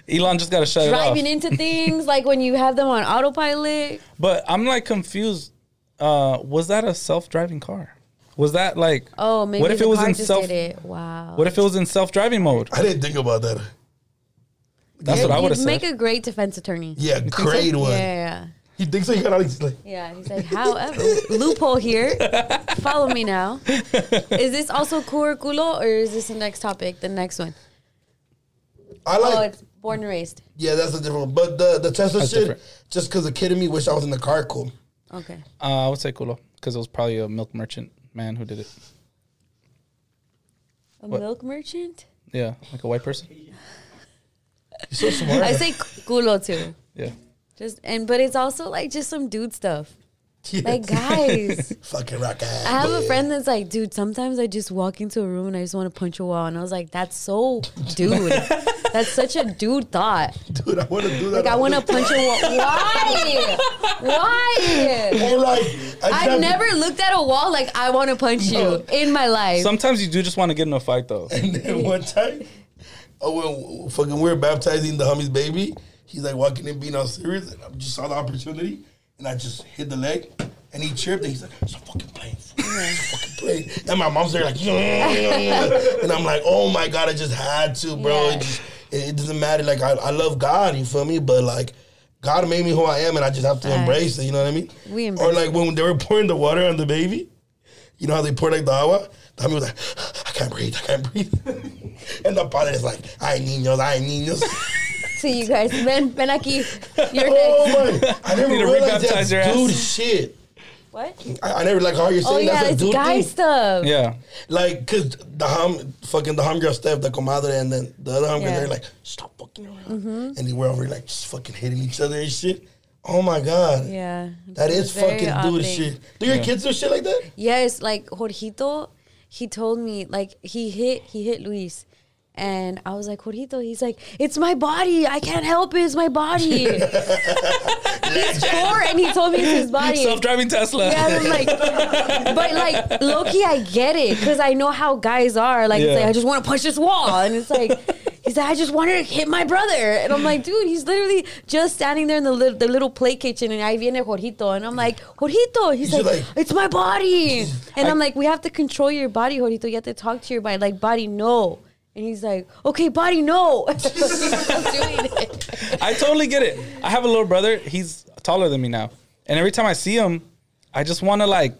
Elon just got to shut driving it off. Driving into things like when you have them on autopilot. But I'm like confused. Uh, was that a self-driving car? Was that like? Oh, maybe What if the it was car in just self? did it. Wow. What if it was in self-driving mode? I didn't think about that. That's Yeah, what I would you'd have make a great defense attorney. Yeah, great one. Yeah, yeah. He thinks so. He got all these like. Yeah, he's like, however, loophole here. Follow me now. Is this also cool culo or is this the next topic? The next one? I like. Oh, it's born and raised. yeah, that's a different one. But the the Tesla That's shit, different. just because the kid in me wish I was in the car. Cool. Okay. Uh, I would say culo because it was probably a milk merchant man who did it. A What? milk merchant? Yeah, like a white person. You're so smart. I say culo too. Yeah. Just and but it's also like just some dude stuff. Yeah. Like guys. Fucking rock ass. I have a friend that's like, dude, sometimes I just walk into a room and I just want to punch a wall. And I was like, that's so dude. that's such a dude thought. Dude, I want to do that. Like I want to punch a wall. Why? Why? Or like, I just I've have- never looked at a wall like I want to punch No. you in my life. Sometimes you do just want to get in a fight though. And then one time, oh, when fucking we're baptizing the homie's baby, he's like walking in be all serious, and I just saw the opportunity, and I just hit the leg, and he chirped, and he's like, stop fucking playing, fool. stop fucking playing. And my mom's there like, and I'm like, oh my God, I just had to, bro. Yeah. It, just, it, it doesn't matter, like, I, I love God, you feel me? But like, God made me who I am, and I just have to Facts. embrace it, you know what I mean? We embrace Or like when they were pouring the water on the baby, you know how they pour like the agua? The was like, I can't breathe, I can't breathe. and the padre is like, ay niños, ay niños. See you guys. Ven, ven aquí. You're oh next. my, I never Need to realized rebaptize that's your ass. dude shit. What? I, I never like how you're Oh saying yeah, that's a dude guy thing. stuff. Yeah. Like, cause the hum, fucking the homegirl Steph, the comadre, and then the other homegirl, Yeah. they're like, stop fucking around. Mm-hmm. And they were over like just fucking hitting each other and shit. Oh my God. Yeah. That It's is a very fucking dude thing. shit. Do your Yeah. kids do shit like that? Yes, like Jorgito, he told me like he hit he hit Luis, And I was like, Jorito, he's like, it's my body. I can't help it. It's my body. he's four and he told me it's his body. Self-driving Tesla. Yeah, I'm like, but like, Loki, I get it because I know how guys are. Like, it's like, I just want to punch this wall. And it's like, he's like, I just wanted to hit my brother. And I'm like, dude, he's literally just standing there in the little, the little play kitchen. And I viene Jorito. And I'm like, Jorito. He's He's like, like- it's my body. And I'm like, we have to control your body, Jorito. You have to talk to your body. Like, body, no. And he's like, okay, body, no. I'm doing it. I totally get it. I have a little brother. He's taller than me now, and every time I see him, I just want to like,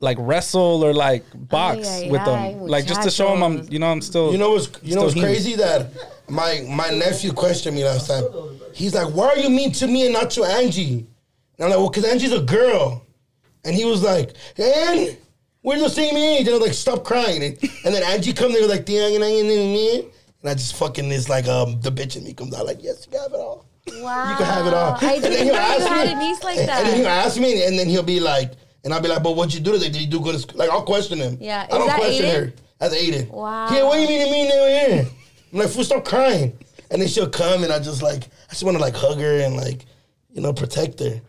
like wrestle or like box ay, with ay, him, like just to show him I'm, you know, I'm still. You know what's you know what's human. crazy that my my nephew questioned me last time. He's like, "Why are you mean to me and not to Angie?" And I'm like, "Well, because Angie's a girl." And he was like, "And we're the same age." And I was like, "Stop crying." And, and then Angie comes there like, "Tiang, and I- and and- and I just fucking is like um the bitch in me comes out like, "Yes, you can have it all. Wow. You can have it all." I And then he'll you ask had a niece like and- And then he'll ask me, and then he'll be like, and I'll be like, "But what'd you do today? Did you do good?" at school?" Like I'll question him. Yeah. I don't that question Aiden? her. That's Aiden. Wow. Yeah, what do you mean to me now here? I'm like, fool, stop crying. And then she'll come and I just like, I just want to like hug her and like, you know, protect her.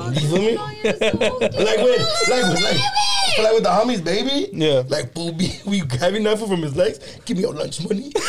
Oh, You feel me? no, you're so cute. Like with, like with, like, like with the homies, baby. Yeah. Like, boo, be, we having nothing from his legs. Give me your lunch money.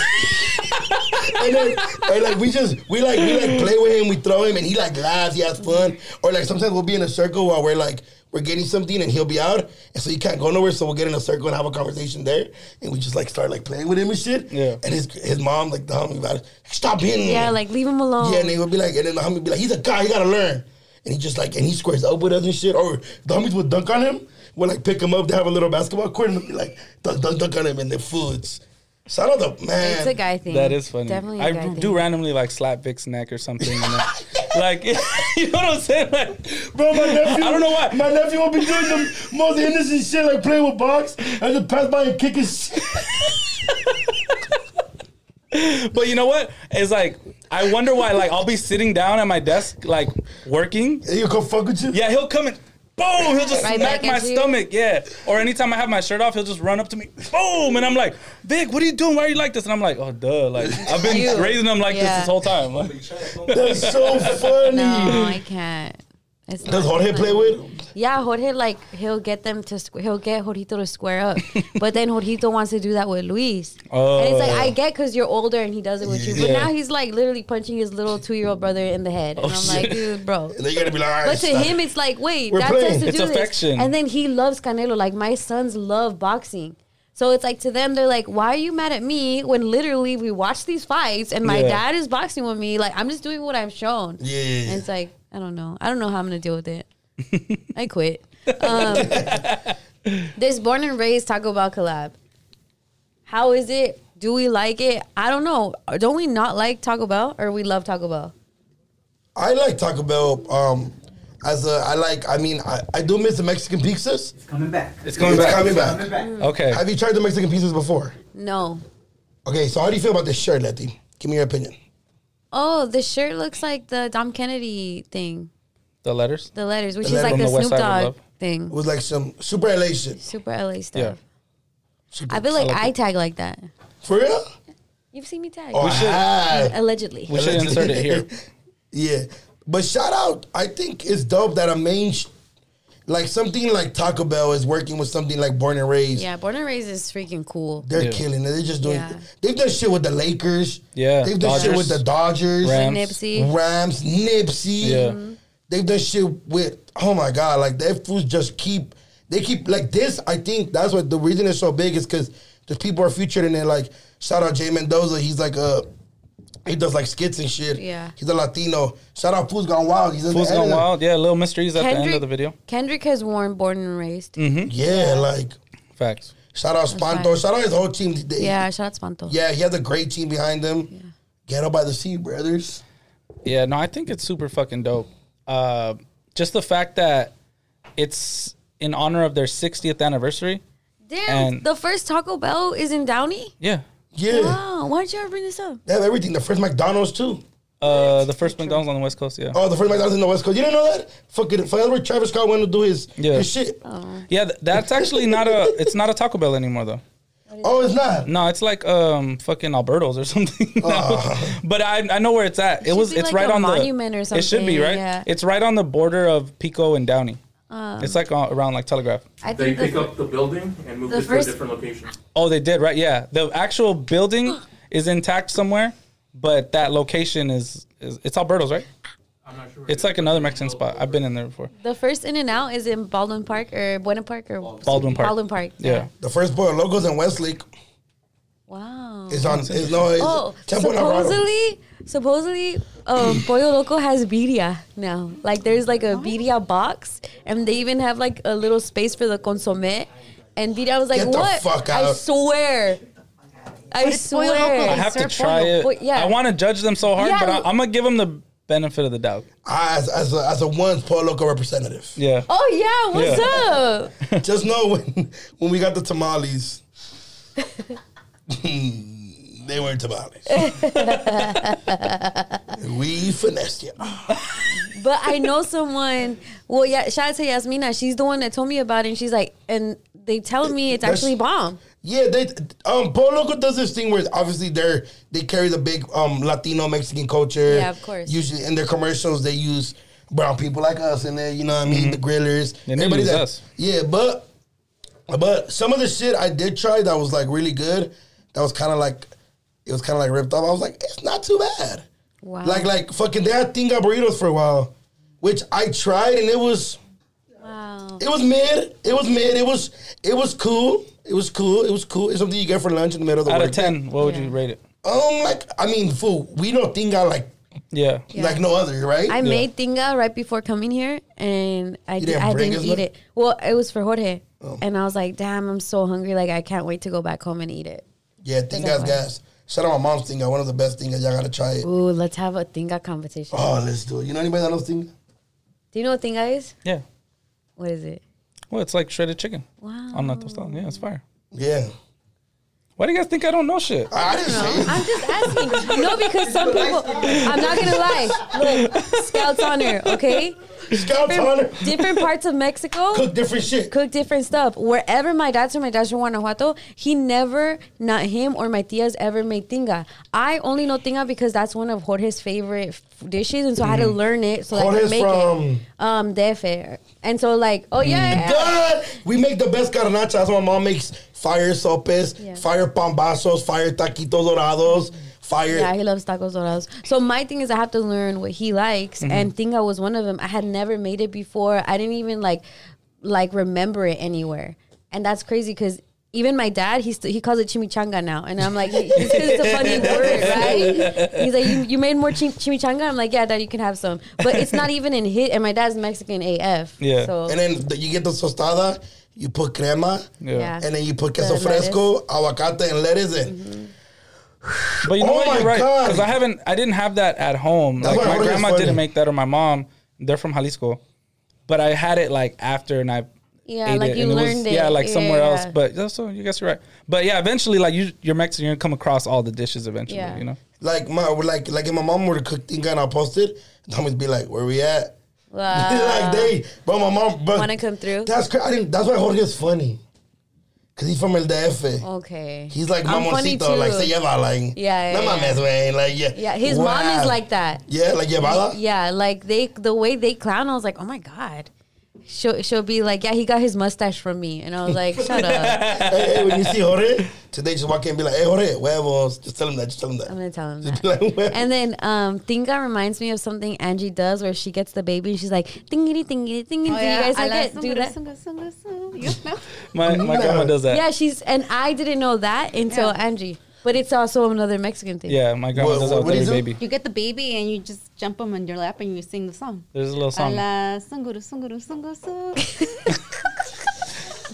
and then, or like we just we like we like play with him, we throw him, and he like laughs, he has fun. Or like sometimes we'll be in a circle while we're like we're getting something, and he'll be out, and so he can't go nowhere. So we'll get in a circle and have a conversation there, and we just like start like playing with him and shit. Yeah. And his his mom like the homie about it, stop being Yeah, like leave him alone. yeah, and they would be like, and then the homie would be like, he's a guy, he gotta learn. And he just like, and he squares up with us and shit. Or the homies would dunk on him. We'll like pick him up, they have a little basketball court and be like, dunk, dunk, dunk on him and the foods. Shout out the man. It's a guy thing. That is funny. Definitely a I guy do thing. randomly like slap Vic's neck or something. And then, like, you know what I'm saying? Like, Bro, my nephew. I don't know why. My nephew will be doing the most innocent shit, like playing with box. I just pass by and kick his shit. But you know what? It's like I wonder why. Like I'll be sitting down at my desk, like working. And he'll come fuck with you. Yeah, he'll come and boom, he'll just Right smack back my at you? stomach. Yeah. Or anytime I have my shirt off, he'll just run up to me, boom, and I'm like, Vic, what are you doing? Why are you like this? And I'm like, oh duh, like I've been You. raising them like Yeah. this this whole time. Like, That's so funny. No, I can't. It's Does not Jorge play with? Yeah, Jorge like he'll get them to squ- he'll get Jorgito to square up, but then Jorgito wants to do that with Luis, and it's like I oh. get because you're older and he does it with you, but Oh. Yeah. now he's like literally punching his little two year old brother in the head, and Oh, I'm like, shit. dude, bro. And then you're gonna be like, all right. But to stop. him, it's like, wait, We're that playing. to It's do affection. this, and then he loves Canelo. Like my sons love boxing. So it's like to them, they're like, "Why are you mad at me when literally we watch these fights and my Yeah. dad is boxing with me? Like I'm just doing what I'm shown." Yeah. And it's like, I don't know. I don't know how I'm gonna deal with it. I quit. Um, this born and raised Taco Bell collab. How is it? Do we like it? I don't know. Don't we not like Taco Bell or we love Taco Bell? I like Taco Bell. Um, as a, I like. I mean, I, I do miss the Mexican pizzas. It's coming back. it's coming It's back. coming back. Coming back. Okay. Have you tried the Mexican pizzas before? No. Okay, so how do you feel about this shirt, Letty? Give me your opinion. Oh, the shirt looks like the Dom Kennedy thing. The letters. The letters, which The is like letter the from the West Snoop Side of Dogg Love. It thing. was like some super LA shit. Super LA stuff. Yeah. Super- I feel like I like I, it. tag like that. For real? You've seen me tag. Oh, I had. Allegedly. We should insert it here. yeah, but shout out. I think it's dope that a main, sh- like something like Taco Bell is working with something like Born and Raised. Yeah, Born and Raised is freaking cool. They're Yeah. killing it. They're just doing. Yeah. They've done shit with the Lakers. Yeah, They've done shit Dodgers. with the Dodgers. Rams. Nipsey. Rams, Nipsey. Yeah. Mm-hmm. They've done shit with oh my god, like their fools just keep they keep like this. I think that's what the reason it's so big is because the people are featured in it. Like shout out Jay Mendoza, he's like a he does like skits and shit. Yeah. he's a Latino. Shout out Fools Gone Wild. He's in Fools the Gone Wild. Yeah, little mysteries at the end of the video. Kendrick has worn Born and Raised. Mm-hmm. Yeah, like Facts. shout out Spanto. Shout out his whole team. They- Yeah, shout out Spanto. yeah, he has a great team behind him. Get up by the sea, brothers. Yeah, no, I think it's super fucking dope. Uh, just the fact that it's in honor of their 60th anniversary. Damn, And- the first Taco Bell is in Downey? Yeah. Yeah, Wow, why did you ever bring this up? they have everything. The first McDonald's too. Uh, the first McDonald's on the West Coast. Yeah. Oh, the first McDonald's in the West Coast. You didn't know that? Fucking, fuck, that's where Travis Scott went to do his, Yeah. his shit. Oh. Yeah, th- that's actually not a. It's not a Taco Bell anymore though. Oh, it's not. No, it's like um fucking Alberto's or something. No. Oh. But I I know where it's at. It should was be it's like right a on monument the monument or something. It should be right. yeah. It's right on the border of Pico and Downey. it's like uh, around like Telegraph. I They think pick the, up the building and move it first- to a different location. Oh, they did right. Yeah, the actual building is intact somewhere, but that location is, is it's Alberto's right. I'm not sure. It's like another Mexican spot. I've been in there before. the first In and Out is in Baldwin Park or Buena Park or Baldwin Park. Baldwin Park. Yeah. The first boy locals in Westlake Wow. It's on. Is, no, it's Oh, Temple Navarro. supposedly, supposedly, um, Pollo Loco has birria now. Like, there's like a birria box, and they even have like a little space for the consomme. And birria was like, Get the "What? fuck I swear, I it's Pollo Loco. swear." I have to try it. Well, yeah. I want to judge them so hard, Yeah. but I, I'm gonna give them the benefit of the doubt. I, as, as, a, as a once Pollo Loco representative. Yeah. Oh yeah, what's Yeah. up? Just know when when we got the tamales, hmm. They weren't tamales. we finessed you. But I know someone. Well, yeah, shout out to Yasmina. She's the one that told me about it. And she's like, and they tell me it's That's- actually bomb. Yeah, they um Pollo Loco does this thing where obviously they're they carry the big um Latino Mexican culture. Yeah, of course. Usually in their commercials they use brown people like us in there, you know what I mean? The grillers. Mm-hmm. And they Everybody use that- us. Yeah, but but some of the shit I did try that was like really good, that was kinda like it was kinda like ripped off. I was like, it's not too bad. Wow. Like like fucking they had tinga burritos for a while, which I tried and it was Wow. it was mid. It was mid. It was it was cool. It was cool. It was cool. It's something you get for lunch in the middle of the Out of workday. ten, what would Yeah. you rate it? Um, like I mean, fool. We don't think like Yeah. Yeah. like no other, right? I made tinga right before coming here, and I, You di- didn't I bring didn't us eat none? it. Well, it was for Jorge, Oh. and I was like, "Damn, I'm so hungry! Like, I can't wait to go back home and eat it." yeah, tinga's why. gas. Shout out my mom's tinga. One of the best tingas. Y'all gotta try it. Ooh, let's have a tinga competition. Oh, let's do it. You know anybody that knows tinga? Do you know what tinga is? Yeah. What is it? Well, it's like shredded chicken. Wow. On the tostada. Yeah, it's fire. Yeah. Why do you guys think I don't know shit? I don't know. I'm just asking. no, because some people. I'm not gonna lie. Look, Scouts honor, okay? Hunter. Different parts of Mexico. Cook different shit. cook different stuff. Wherever my dad's from, my dad's from Guanajuato, he never, not him or my tias, ever made tinga. I only know tinga because that's one of Jorge's favorite dishes, and so I had to learn it so that I could make from- it. Um, DF. And so like, oh yeah, God, we make the best garnachas. My mom makes fire sopes, Yeah. fire pambazos, fire taquitos dorados, fire. Yeah, he loves tacos dorados. So my thing is I have to learn what he likes, mm-hmm. and tinga was one of them. I had never made it before. I didn't even like like remember it anywhere, and that's crazy because. Even my dad, he st- he calls it chimichanga now, and I'm like, it's, it's a funny word, right? He's like, you, you made more chim- chimichanga. I'm like, yeah, dad, you can have some, but it's not even in hit. And my dad's Mexican AF, Yeah. So And then the, you get the tostada, you put crema, Yeah. and then you put queso The lettuce. fresco, aguacate, and lettuce in. But you know Oh what? my You're right. Because I haven't, I didn't have that at home. That's like my grandma didn't make that, or my mom. They're from Jalisco, but I had it like after, and I. Yeah, ate like it, you and was- learned it. Yeah, like somewhere else. Yeah. But that's so you guys are right. But yeah, eventually, like you, you're Mexican, you're gonna come across all the dishes eventually. Yeah. You know. Like my like like if my mom were to cook tinga and I post it, always be like, "Where we at?" like they, but my mom, but Wanna come through? That's cra- I didn't, that's why Jorge's funny, cause he's from El DF. okay. He's like mamoncito, like se lleva, like Yeah, no yeah, mames, man, like yeah, Yeah, his mom is like that. yeah, like llevada. Yeah, like they the way they clown, I was like, oh my god. She'll she'll be like, yeah, he got his mustache from me, and I was like, shut up. hey, hey, when you see Jorge, today just walk in and be like, hey, Jorge, huevos. Just tell him that. Just tell him that. I'm gonna tell him Just that. like, And then um, Tinga reminds me of something Angie does where she gets the baby and she's like, tingity tingity tingity. Oh, Do you yeah. guys I like like it? Do that? sunga, sunga, sunga, You know? My my grandma does that. Yeah, she's and I didn't know that until Yeah. Angie. But it's also another Mexican thing. Yeah, my grandma What- does that what with is every it? baby. You get the baby and you just jump them in your lap and you sing the song. There's a little A song. la sunguru, sunguru, sunguru, sunguru.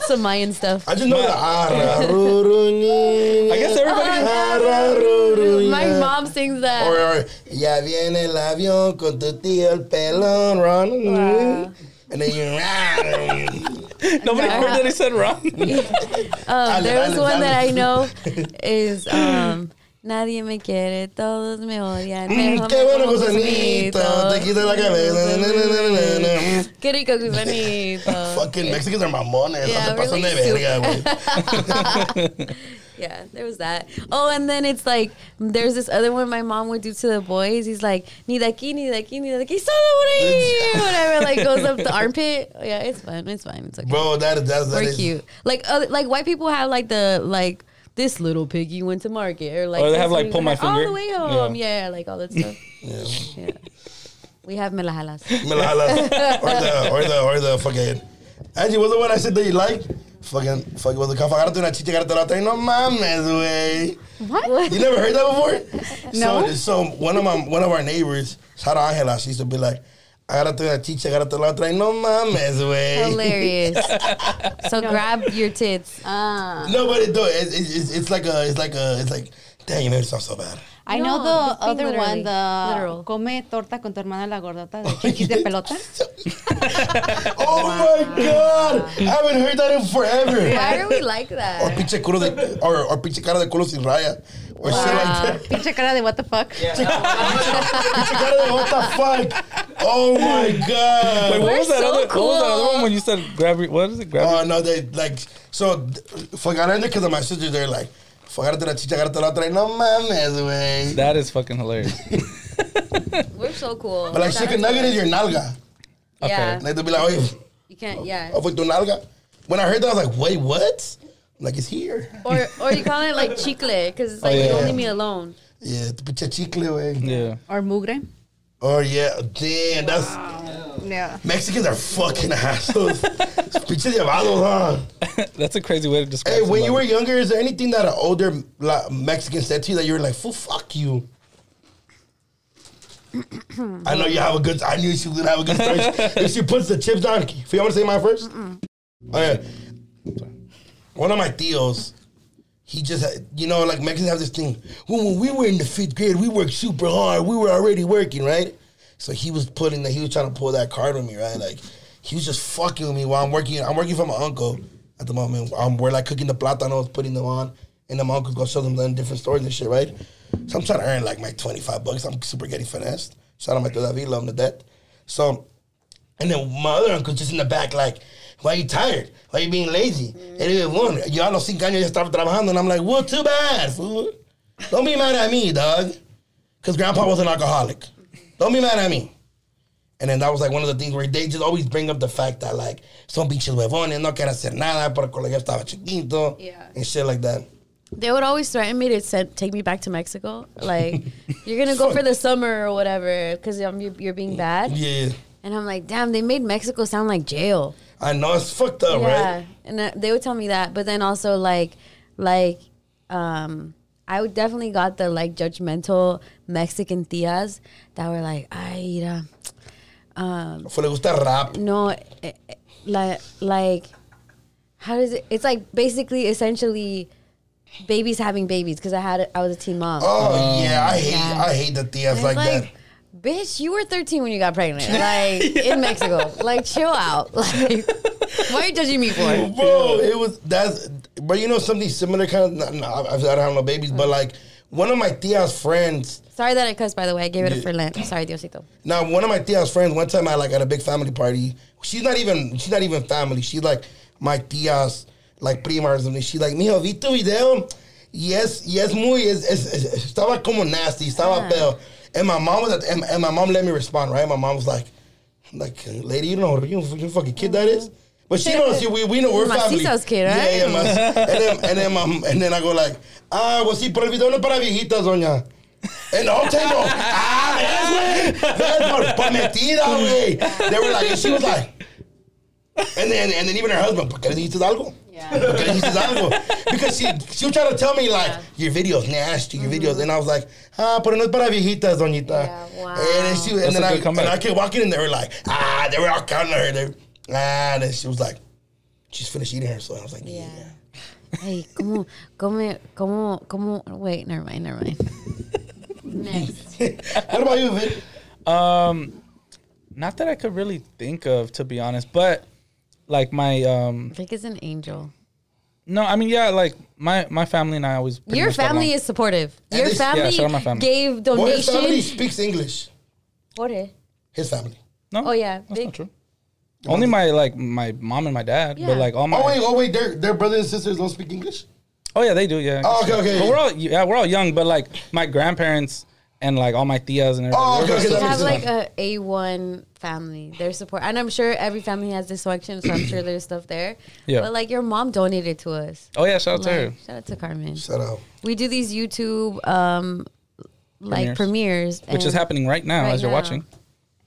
Some Mayan stuff. I just know that. Araruruni. I guess everybody. Araruruni. My mom sings that. Or, or ya viene el avión con tu tío el pelón, run. Wow. And then you. Nobody heard that he said wrong. Um, there was one that I know is um, Nadie me quiere, todos me odian. Mm, qué bueno, gusanito. Te quita la cabeza. Qué rico, gusanito. Fucking Mexicans are mamones. Yeah, no se pasan really de verga, güey. Yeah, there was that. Oh, and then it's like there's this other one my mom would do to the boys. He's like, ni de aquí, ni de aquí, ni de aquí, solo por ahí," whatever. Like goes up the armpit. Yeah, it's fine. It's fine. It's okay. Bro, that is that's that We're is- cute. Like other, like white people have like the like this little piggy went to market or like Or they have, like, pull my went all the way home. Yeah, like all that stuff. Yeah. yeah. We have melajalas. Me or the or the or the fucking Angie, what's the one I said that you like? Fucking fucking was the cuff. Agarrate una chicha, agarrate la otra. y No mames, güey. What? You never heard that before? No. So, so one of my one of our neighbors, shout out Angela, she used to be like, agarrate una chicha, agarrate la otra. y No mames, güey. Hilarious. so grab your tits. Ah. No, but it, though, it, it, it's, it's like a, it's like a, it's like, damn, you made it sound so bad. I No, know the other one, the literal. come torta con tu hermana la gordota de de pelota. Oh my god, I haven't heard that in forever. Why are we like Or that? pinche culo de, or, or pinche cara de culo sin raya, or shit like that. Pinche cara de what the fuck. Pinche cara de what the fuck? Oh my god. Wait, what We're was that so other? What was that other cool. one when you said grab? What is it? Grab. Oh no, they like so. Fuck, I because of my sisters. They're like, fuck, agarrate la chicha, agarrate la otra. y No mames, güey. that is fucking hilarious. We're so cool. But like chicken nugget is your nalga. Yeah. Like they'll be like, oye, You can't. Yeah. oh, fue tu nalga. When I heard that, I was like, wait, what? Like, it's here. Or or you call it like chicle because it's like Oh, you don't leave me alone. Yeah, tu pinche chicle, güey. yeah. Or mugre. Oh yeah, damn, that's Yeah. Mexicans are fucking assholes. Pinche llevados, huh? That's a crazy way to describe. Hey, when you were younger, is there anything that an older like, Mexican said to you that you were like, "Fool, fuck you"? I know you have a good. I knew she would have a good story. if she puts the chips down, if you want to say mine first. Oh yeah, one of my tios. He just, you know, like Mexicans have this thing. When, we were in the fifth grade, we worked super hard. We were already working, right? So he was putting that. He was trying to pull that card with me, right? Like he was just fucking with me while I'm working. I'm working for my uncle at the moment. Um, we're like cooking the platanos, putting them on, and then my uncle's gonna show them in different stores and shit, right? So I'm trying to earn like my 25 bucks. I'm super getting finessed. Shout out my David, love him to death. So, and then my other uncle's just in the back, like, why are you tired? Why are you being lazy? Mm. And he one, yo a los cinco años ya estaba trabajando, and I'm like, well, too bad, fool. Don't be mad at me, dog. Because grandpa was an alcoholic. Don't be mad at me. And then that was like one of the things where they just always bring up the fact that like son pinches huevones, no quieren hacer nada porque el colegio estaba chiquito Yeah. and shit like that. They would always threaten me to send, take me back to Mexico. Like, you're gonna go for the summer or whatever because um, you're, you're being bad. Yeah. And I'm like, damn, they made Mexico sound like jail. I know it's fucked up, yeah, right? and that, they would tell me that, but then also like, like, um, I would definitely got the like judgmental Mexican tias that were like, ay, mira, um, le gusta rap. no, eh, eh, like, like, how does it? It's like basically, essentially, babies having babies because I had, I was a teen mom. Oh yeah, I hate Yeah. I hate the tias And like, that. Bitch, you were 13 when you got pregnant. Like in Mexico. Like chill out. Like what are you judging me for? Bro, it was that's but you know something similar kind of no, I, I don't have no babies, but like one of my tia's friends Sorry that I cussed by the way. I gave it Yeah. up for Lent. Sorry, Diosito. Now, one of my tia's friends, one time I like at a big family party. She's not even she's not even family. She's like my tia's like prima or something. She's like, mijo, vi tu video. Yes, yes, muy es, es, es- estaba como nasty, estaba Ah. feo. And my mom was at, and, and my mom let me respond, right? My mom was like, like, lady, you know, you know, you fucking kid that is. But she knows we, we know we're family. Kid, right? Yeah, yeah, mas, and then and then mom, and then I go like, ah, well, sí, pero el video no es para viejitas, doña. And the whole table, ah, ves, güey, ves, por, por metida, güey. They were like, and she was like, and then and then even her husband, ¿por qué le dijiste algo? Yeah. ¿Por qué le dijiste algo? Because she she was trying to tell me like, your video's nasty, your videos, and I was like, ah, pero no es para viejitas, doñita. Yeah, wow. And then she, and That's then a I good and comeback. I kept walking, and they were like, ah, they were all counting her. They, ah, and then she was like, she's finished eating her, so I was like, yeah. Yeah. Hey, como, come, como, como, wait, never mind, never mind. Next. what about you, Vic? Um, not that I could really think of, to be honest, but like my um, Vic is an angel. No, I mean, yeah, like my my family and I always. pretty Your much got family along. is supportive. And Your this- yeah, family, shout out my family. gave Well, his family donations. speaks English. Jorge. His family. No, Oh yeah, that's big. not true. Only my like my mom and my dad, Yeah. but like all my. Oh wait, oh wait, their their brothers and sisters don't speak English. Oh yeah, they do. Yeah. Oh, okay, okay. But we're all yeah, we're all young, but like my grandparents and like all my tias and everything. Oh, we're okay, okay, still- that You makes have sense. like a A one family. Their support, and I'm sure every family has dysfunction, so I'm sure there's stuff there. Yeah. But like your mom donated to us. Oh yeah, shout out to her. Shout out to Carmen. Shut up. We do these YouTube um like premieres, which is happening right now right as you're now. watching.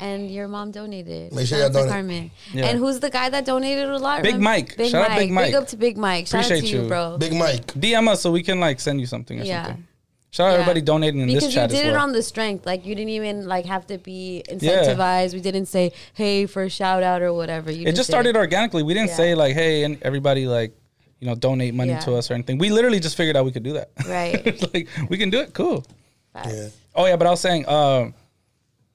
And your mom donated. Make sure y'all donate. Carmen. Yeah. And who's the guy that donated a lot? Big remember? Mike. Big Shout out Mike. Big Mike. Big up to Big Mike. Shout out Appreciate to you, you. bro. Big Mike. DM us so we can like send you something or Yeah. something. Shout out Yeah. everybody donating in because this chat Because you did as it on the strength. Like you didn't even like have to be Yeah. incentivized. We didn't say, "Hey, for a shout out" or whatever. You it just did started organically. We didn't Yeah. say like, hey, and everybody like, you know, donate money Yeah. to us or anything. We literally just figured out we could do that. Right. like we can do it. Cool. Yeah. Oh yeah, but I was saying, uh,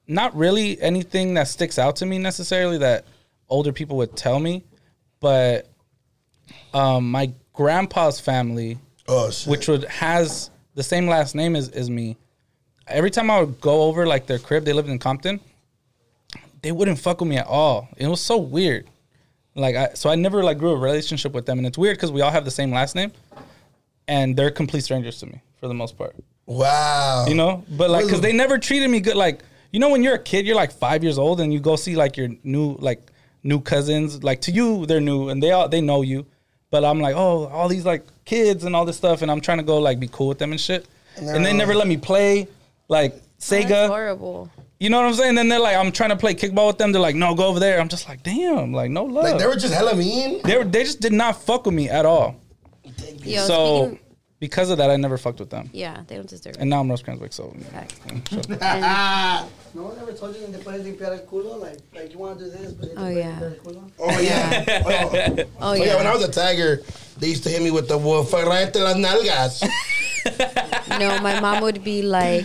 not really anything that sticks out to me necessarily that older people would tell me, but um, my grandpa's family, Oh which would has the same last name as, as me. Every time I would go over like their crib, they lived in Compton. They wouldn't fuck with me at all. It was so weird. Like I, so I never like grew a relationship with them, and it's weird because we all have the same last name, and they're complete strangers to me for the most part wow. you know but like because they never treated me good like you know when you're a kid you're like five years old and you go see like your new like new cousins like to you they're new and they all they know you but i'm like oh all these like kids and all this stuff and i'm trying to go like be cool with them and shit. And and, they're never let me play like That's sega. horrible. you know what i'm saying? Then they're like i'm trying to play kickball with them. They're like no go over there. I'm just like damn like no love Like they were just hella mean. they, were, they just did not fuck with me at all. Yo, so speaking- because of that i never fucked with them yeah, they don't deserve it. and now i'm Rosecrans so Facts. sure. No one ever told you that they puedes limpiar el culo? Like, like you want to do this, but Oh, yeah. limpiar el culo? Oh yeah. oh, oh Oh, yeah. yeah, when I was a tagger, they used to hit me with the well, rayate las nalgas. no, my mom would be like,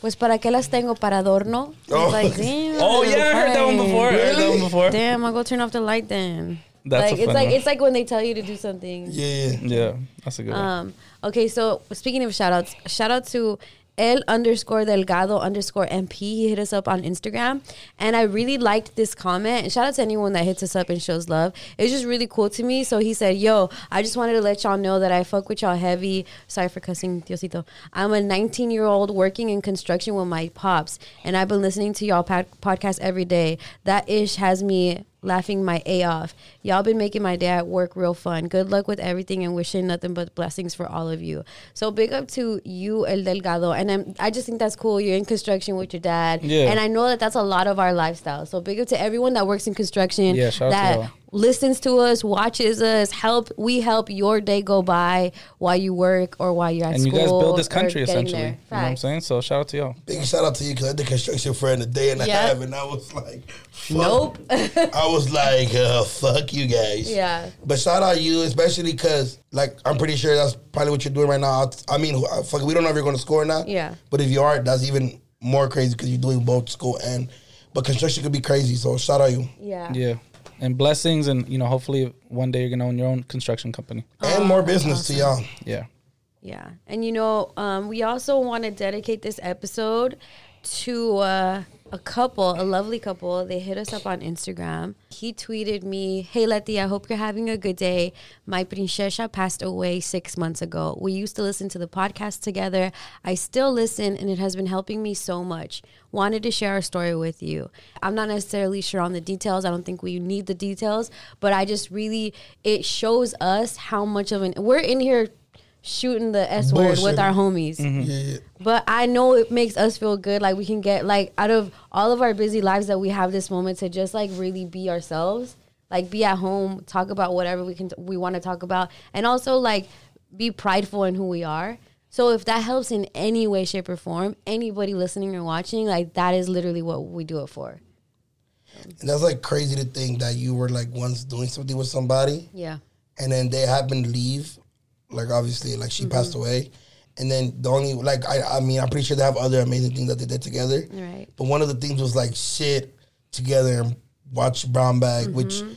"Pues para qué las tengo para adorno?" Oh. like, damn. oh yeah i heard that one before I heard that one before Damn, I'll go turn off the light then. That's like a it's fun like one. it's like when they tell you to do something. yeah. Yeah, that's a good one. Um, Okay, so speaking of shout outs, shout out to El underscore Delgado underscore MP. He hit us up on Instagram. And I really liked this comment. And shout out to anyone that hits us up and shows love. It's just really cool to me. So he said, Yo, I just wanted to let y'all know that I fuck with y'all heavy. Sorry for cussing, Diosito. I'm a 19 year old working in construction with my pops. And I've been listening to y'all pod- podcast every day. That ish has me laughing my A off. Y'all been making my day at work real fun. Good luck with everything and wishing nothing but blessings for all of you. So big up to you, El Delgado. And I'm, I just think that's cool. You're in construction with your dad. Yeah. And I know that that's a lot of our lifestyle. So big up to everyone that works in construction Yeah, shout out to that. Listens to us, watches us, help. We help your day go by while you work or while you're at and you school. guys build this country essentially. You know what I'm saying? So shout out to y'all. Big shout out to you because I did construction for in a day and a Yeah. half, and I was like, fuck. Nope. I was like, uh, fuck you guys. Yeah. But shout out to you, especially because, like, I'm pretty sure that's probably what you're doing right now. I mean, uh, fuck, we don't know if you're going to score or not. Yeah. But if you are, that's even more crazy because you're doing both school and. But construction could be crazy, so shout out to you. yeah. Yeah. And blessings and you know, hopefully one day you're gonna own your own construction company. And more business to y'all. Yeah. Yeah. And you know, um, we also want to dedicate this episode to uh, a couple, a lovely couple. They hit us up on Instagram. He tweeted me, Hey Letty, I hope you're having a good day. My princesa passed away six months ago. We used to listen to the podcast together. I still listen and it has been helping me so much. Wanted to share our story with you. I'm not necessarily sure on the details. I don't think we need the details, but I just really, it shows us how much of an, we're in here shooting the S word with our homies. Mm-hmm. Yeah. But I know it makes us feel good. Like we can get like out of all of our busy lives that we have this moment to just like really be ourselves. Like be at home, talk about whatever we can we want to talk about, and also like be prideful in who we are. So if that helps in any way, shape, or form, anybody listening or watching, like that is literally what we do it for. And that's like crazy to think that you were like once doing something with somebody Yeah. and then they happen to leave. Like obviously, like she passed Mm-hmm. away, and then the only like I I mean I'm pretty sure they have other amazing things that they did together. Right. But one of the things was like shit together and watch Brown Bag, which Mm-hmm.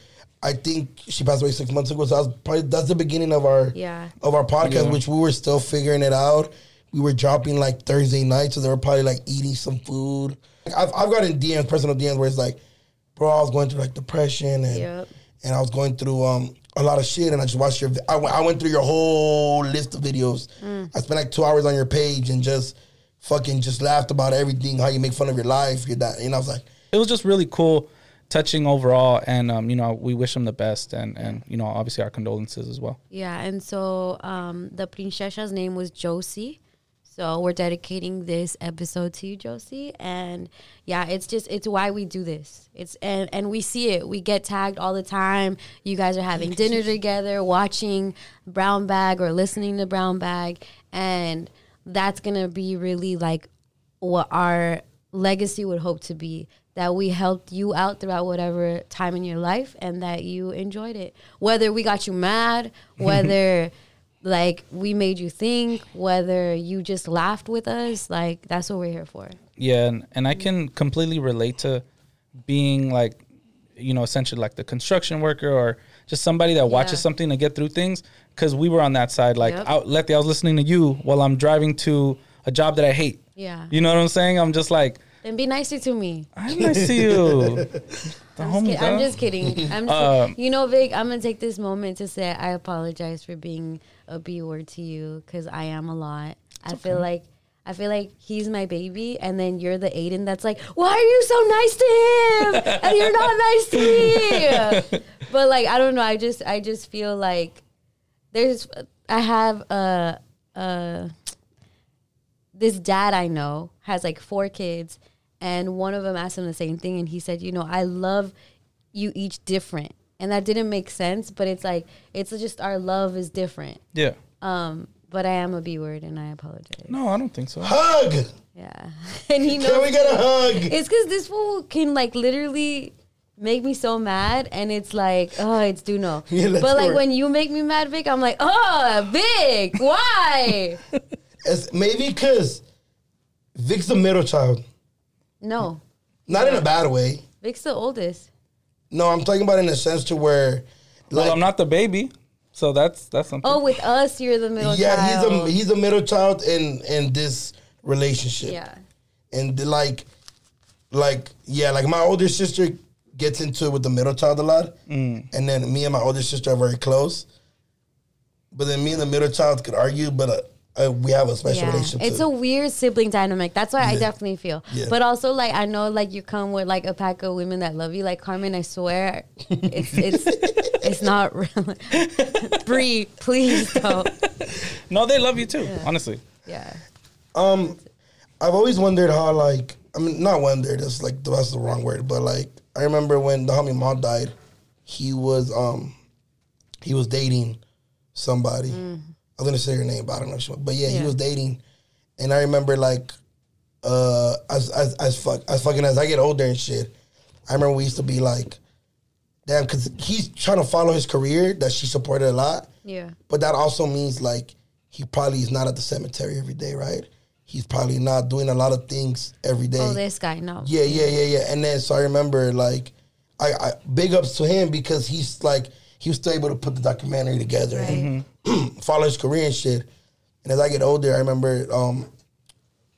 I think she passed away six months ago. So that probably that's the beginning of our Yeah. of our podcast, Yeah. which we were still figuring it out. We were dropping like Thursday night, so they were probably like eating some food. I've I've gotten DMs, personal DMs, where it's like, bro, I was going through like depression and Yep. and I was going through um a lot of shit, and I just watched your. vi- I went, I went through your whole list of videos. I spent like two hours on your page and just fucking just laughed about everything, how you make fun of your life, your that, and I was like, it was just really cool, touching overall, and um, you know, we wish him the best, and and you know, obviously our condolences as well. Yeah, and so um, the princessa's name was Josie. So we're dedicating this episode to you, Josie. And yeah, it's just it's why we do this. It's and and we see it. We get tagged all the time. You guys are having dinner together, watching Brown Bag or listening to Brown Bag, and that's gonna be really like what our legacy would hope to be that we helped you out throughout whatever time in your life and that you enjoyed it whether we got you mad whether like we made you think whether you just laughed with us like that's what we're here for Yeah, and, and I can completely relate to being like, you know, essentially like the construction worker or just somebody that watches Yeah. something to get through things. Because we were on that side. Like, Yep. out, Letty, I was listening to you while I'm driving to a job that I hate. yeah You know what I'm saying? I'm just like, and be nicer to me I'm nice to you. The I'm, just, kid- I'm just kidding. I'm just, Um, you know, Vic. I'm gonna take this moment to say I apologize for being a B word to you because I am a lot. I feel like I feel like he's my baby, and then you're the Aiden that's like, why are you so nice to him and you're not nice to me? but like, I don't know. I just I just feel like there's I have a a this dad I know has like four kids, and one of them asked him the same thing, and he said, "You know, I love you each different," and that didn't make sense, but it's like it's just our love is different. Yeah. Um, but I am a B word, and I apologize. No, I don't think so. hug. Yeah, and he knows. Can we get a hug? It's because this fool can like literally make me so mad, and it's like, oh, it's Doknow. Yeah, but like hear it. when you make me mad, Vic, I'm like, oh, Vic, why? It's maybe because Vic's the middle child, no, not in a bad way. Vic's the oldest. No, I'm talking about in a sense to where, like, well, I'm not the baby, so that's that's something. Oh, with us, you're the middle yeah, child. he's a he's a middle child in in this relationship. yeah. and the, like like yeah like my older sister gets into it with the middle child a lot and then me and my older sister are very close but then me and the middle child could argue but uh, uh, we have a special Yeah, relationship it's too. a weird sibling dynamic. That's why I definitely feel. Yeah. But also, like I know, like you come with like a pack of women that love you. Like Carmen, I swear, it's it's it's not real. Bree, please don't. no, they love you too. Honestly. Yeah. um i've always wondered how like i mean not wondered that's like that's the wrong word but like i remember when the homie mom died he was um he was dating somebody i was gonna say her name but i don't know if she, but yeah, he was dating and i remember like uh as as as fuck as fucking as i get older and shit i remember we used to be like damn because he's trying to follow his career that she supported a lot Yeah. but that also means like he probably is not at the cemetery every day, right? He's probably not doing a lot of things every day. Oh, this guy, no. yeah, yeah, yeah, yeah. And then so I remember like I, I big ups to him because he's like he was still able to put the documentary together and follow his career and shit. And as I get older, I remember um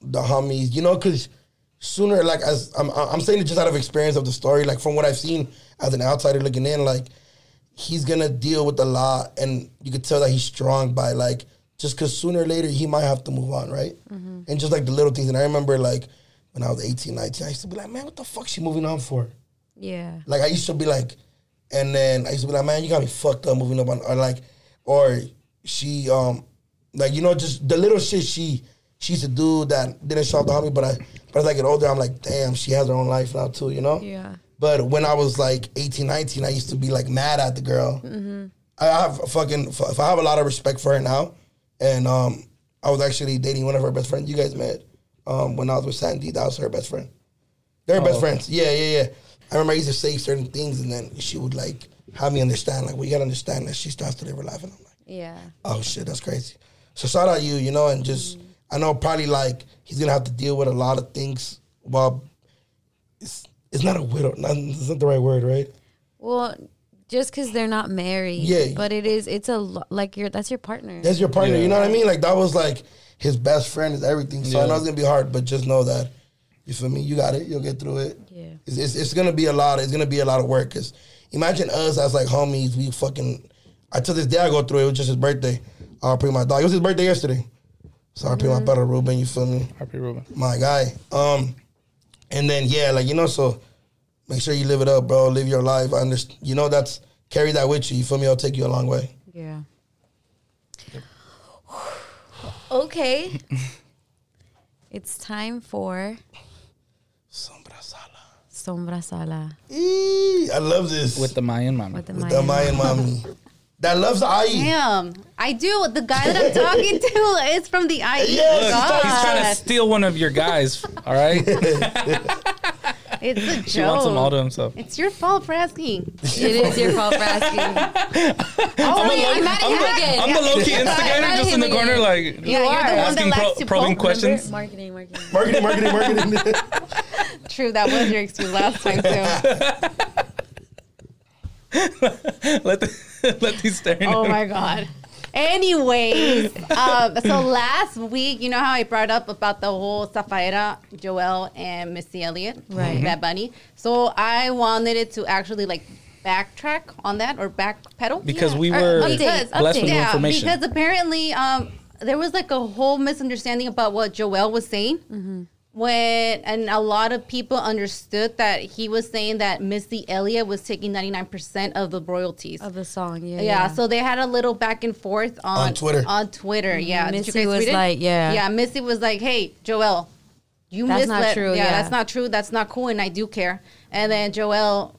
the homies, you know, because sooner, like as I'm, I'm saying it just out of experience of the story, like from what I've seen as an outsider looking in, like he's gonna deal with a lot, and you could tell that he's strong by like just because sooner or later he might have to move on, right? And just like the little things. And I remember like when I was 18, 19, I used to be like, man, what the fuck she moving on for? Yeah. Like I used to be like, and then I used to be like, man, you got me fucked up moving up on, or like, or she, um, like you know, just the little shit she she used to do that didn't show up to homie. But I, but as I get older, I'm like, damn, she has her own life now too, you know. Yeah. But when I was like 18, 19, I used to be like mad at the girl. I have fucking, if I have a lot of respect for her now, and um, I was actually dating one of her best friends. You guys met um, when I was with Sandy. That was her best friend. They're best friends. Yeah, yeah, yeah. I remember I used to say certain things, and then she would like have me understand. Like, we gotta understand that she starts to live her life, and I'm like, Yeah. oh shit, that's crazy. So shout out to you, you know, and just mm-hmm. I know probably like he's gonna have to deal with a lot of things while it's it's not a widow. Not, it's not the right word, right? Well, just because they're not married. Yeah. But it is. It's a lo- like your that's your partner. That's your partner. Yeah. You know what I mean? Like that was like his best friend is everything. So I know it's gonna be hard, but just know that you feel me. You got it. You'll get through it. Yeah. It's, it's, it's gonna be a lot. It's gonna be a lot of work. Cause imagine us as like homies. We fucking. I to this day I go through it. It was just his birthday. I'll bring my dog. It was his birthday yesterday. So I bring my brother Ruben. You feel me? Happy Ruben. my guy. Um, and then yeah, like you know, so make sure you live it up, bro. Live your life. I understand. You know, that's carry that with you. You feel me? It'll take you a long way. Yeah. okay. it's time for Sombra Sala. Sombra Sala Eee, I love this With the Mayan mama. with the with the Mayan. Mayan mommy that loves Ai. Damn, I do. The guy that I'm talking to is from the IE. Yes, Look, God. he's trying to steal one of your guys. All right, It's a he wants them all to joke. himself. It's your fault for asking. It is your fault for asking. Oh, wait, I'm mad at him again. I'm the low key instigator, just in the corner, again. like Yeah, you're the one asking that pro- likes to probing questions. Marketing, marketing. marketing, marketing, marketing. True, that was your excuse last time too. let the, let these staring. Oh at my me. god. Anyways, um, so last week, you know how I brought up about the whole Safaera, Jowell, and Missy Elliott, Right. Bad Bunny. So I wanted it to actually like backtrack on that or backpedal Because we Or- were because- blessed with new yeah, information. because apparently um, there was like a whole misunderstanding about what Jowell was saying. Mm-hmm. When and a lot of people understood that he was saying that Missy Elliott was taking ninety nine percent of the royalties. Of the song, yeah. Yeah, so they had a little back and forth on, On Twitter. On Twitter, yeah. Missy was like, yeah. yeah. Missy was like, "Hey, Jowell, you That's not true, Yeah, yeah. that's not true. That's not cool, and I do care." And then Jowell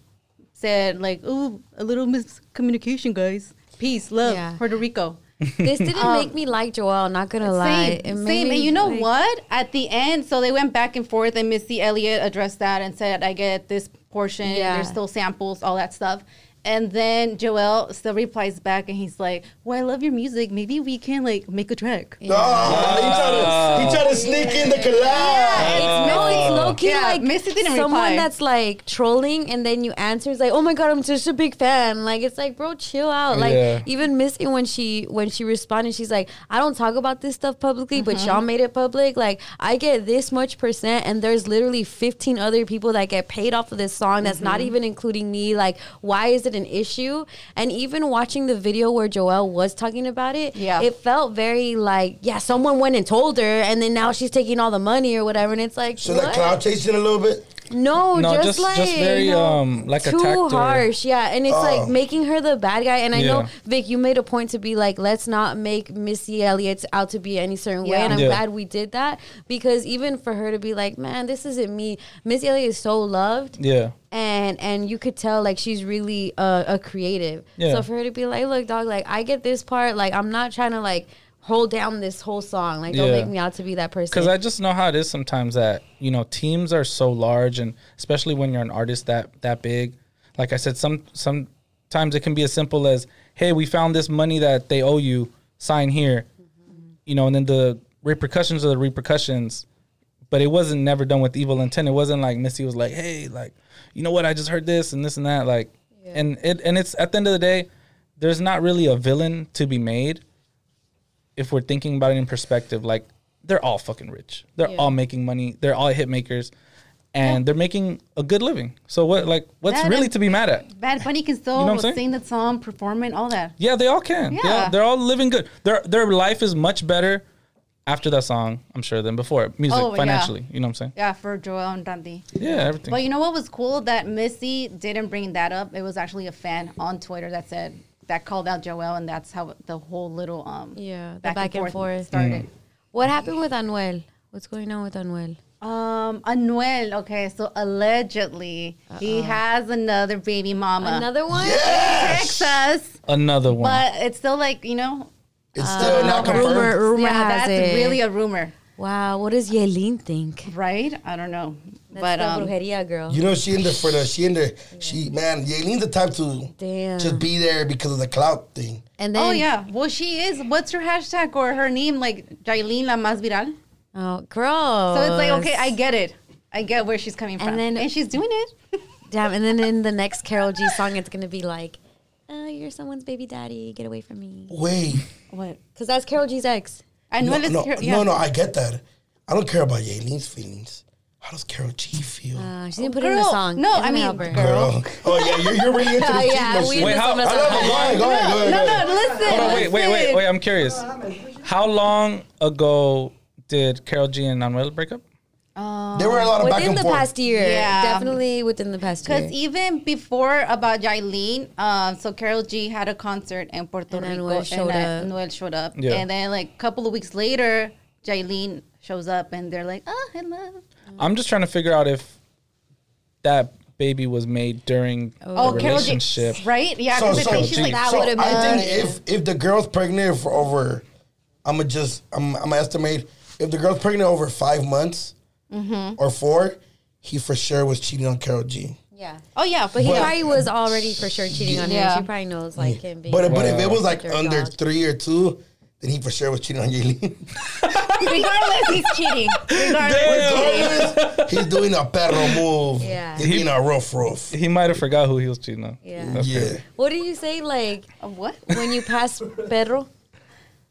said, "Like, ooh, a little miscommunication, guys. Peace, love, Yeah. Puerto Rico." This didn't um, make me like Jowell. Not gonna lie. Same, It made same. And you know like- what? At the end, so they went back and forth, and Missy Elliott addressed that and said, "I get this portion. Yeah. There's still samples, all that stuff." And then Jowell still replies back, and he's like, "Well, I love your music. Maybe we can like make a track." Oh, he tried to he tried to sneak in the collab. It's no, it's low key Yeah, like Missy didn't someone reply. that's like trolling, and then you answer is like, "Oh my god, I'm such a big fan." Like it's like, bro, chill out. Like Yeah. even Missy when she when she responded, she's like, "I don't talk about this stuff publicly, but Mm-hmm. y'all made it public. Like I get this much percent, and there's literally 15 other people that get paid off of this song. That's not Mm-hmm. even including me. Like why is it an issue?" And even watching the video where Jowell was talking about it, Yeah. it felt very like, yeah, someone went and told her, and then now she's taking all the money or whatever. And it's like, So what? that cloud chasing a little bit. No, No, just, just- like just very, you um, like too attacked her. harsh. Yeah, and it's Oh. like making her the bad guy. And I know Vic, you made a point to be like, let's not make Missy Elliott out to be any certain way. And I'm Yeah. glad we did that because even for her to be like, man, this isn't me. Missy Elliott is so loved yeah, and and you could tell like she's really a, a creative. Yeah. So for her to be like, look, dog, like I get this part. Like I'm not trying to like hold down this whole song. Like don't Yeah. make me out to be that person. because I just know how it is sometimes that you know teams are so large, and especially when you're an artist that that big. Like I said, some sometimes it can be as simple as, "Hey, we found this money that they owe you. Sign here." You know, and then the repercussions are the repercussions. But it wasn't never done with evil intent. It wasn't like Missy was like, "Hey, like, you know what? I just heard this and this and that." Like, and it and it's at the end of the day, there's not really a villain to be made if we're thinking about it in perspective, like they're all fucking rich. They're Yeah. all making money. They're all hit makers, and they're making a good living. So what? Like, what's That really to be mad at? Bad Bunny can still You know sing the song, perform it, all that. Yeah, they all can. Yeah, Yeah. they're all living good. Their their life is much better after that song, I'm sure, than before. Music, Oh, yeah. financially, you know what I'm saying? Yeah, for Jowell and Dundee. Yeah, everything. But you know what was cool? That Missy didn't bring that up. It was actually a fan on Twitter that said that called out Jowell, and that's how the whole little um yeah, the back, and, forth. started. What happened with Anuel? What's going on with Anuel? Um, Anuel. Okay, so allegedly he has another baby mama. Another one? Texas, Another one. but it's still like you know. It's still not confirmed. Rumor, rumor yeah, has that's it. really a rumor, wow. What does Yailin think? right? I don't know, That's but the um, brujeria girl. You know, she in the for the she in the she man. Yailin's the type to Damn. just be there because of the clout thing. and then oh yeah, well she is. What's her hashtag or her name? Like Yailin la más viral. oh, girl. So it's like, okay, I get it. I get where she's coming from, And from. then- and she's doing it. damn. And then in the next Karol G song, it's gonna be like "Oh, you're someone's baby daddy. Get away from me. Wait. What? Because that's Karol G's ex. I know No, it's no, Carol- yeah. no, no, I get that. I don't care about Yailin's feelings. How does Karol G feel? Uh, she didn't put it in the song. no, I mean, help her. girl. Oh yeah, you're, you're really into the Oh, yeah, we machine. Wait, into how- some of the I love Go ahead, go ahead. No, go ahead. no, listen. Hold on, wait, wait, wait, wait. I'm curious. How long ago did Karol G and Anuel break up? There were a lot of Within and the forth. past year. Yeah. Definitely within the past year. Because even before about Yailin, um, so Karol G had a concert in Puerto And Rico, Anuel showed and up. Anuel showed up, Yeah. and then like a couple of weeks later, Yailin shows up, and they're like, "Oh, hello." I'm just trying to figure out if that baby was made during Oh, the Karol G, relationship. right? Yeah, So, because so, she's like, That so would've been. I think if if the girl's pregnant for over, I'm gonna just I'm I'm gonna estimate if the girl's pregnant over five months Mm-hmm. or four, he for sure was cheating on Karol G. yeah. "Oh yeah," But he But- probably was already for sure cheating on Yeah. her. She probably knows like him being. But but if it was like under dog. three or two, then he for sure was cheating on Yailin. regardless, he's cheating. Regardless, Regardless, he's doing a perro move. Yeah. He's being a rough rough. He might have forgot who he was cheating on. Yeah. Yeah. crazy. What do you say like Of what? when you pass perro?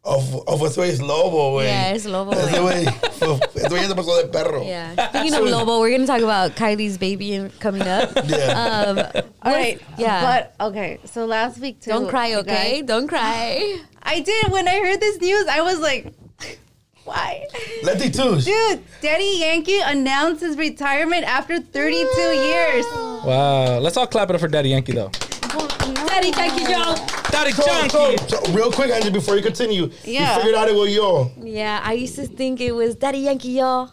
Of, of ese güey es lobo, güey. Yeah, it's lobo, Ese güey. güey, ese güey ya se pasó de perro. Yeah. Speaking of Lobo, we're gonna talk about Kylie's baby coming up. Yeah. Um, All right, yeah. But okay, so last week too. don't cry, okay? guys- Don't cry. I did when I heard this news. I was like, "Why?" Letty Touche. Dude, Daddy Yankee announced his retirement after 32 years. Wow. Let's all clap it up for Daddy Yankee though. Daddy, thank you, Joe. Daddy So, so, so, real quick, Angie, before you continue, Yeah. you figured out it was yo. Yeah, I used to think it was Daddy Yankee yo.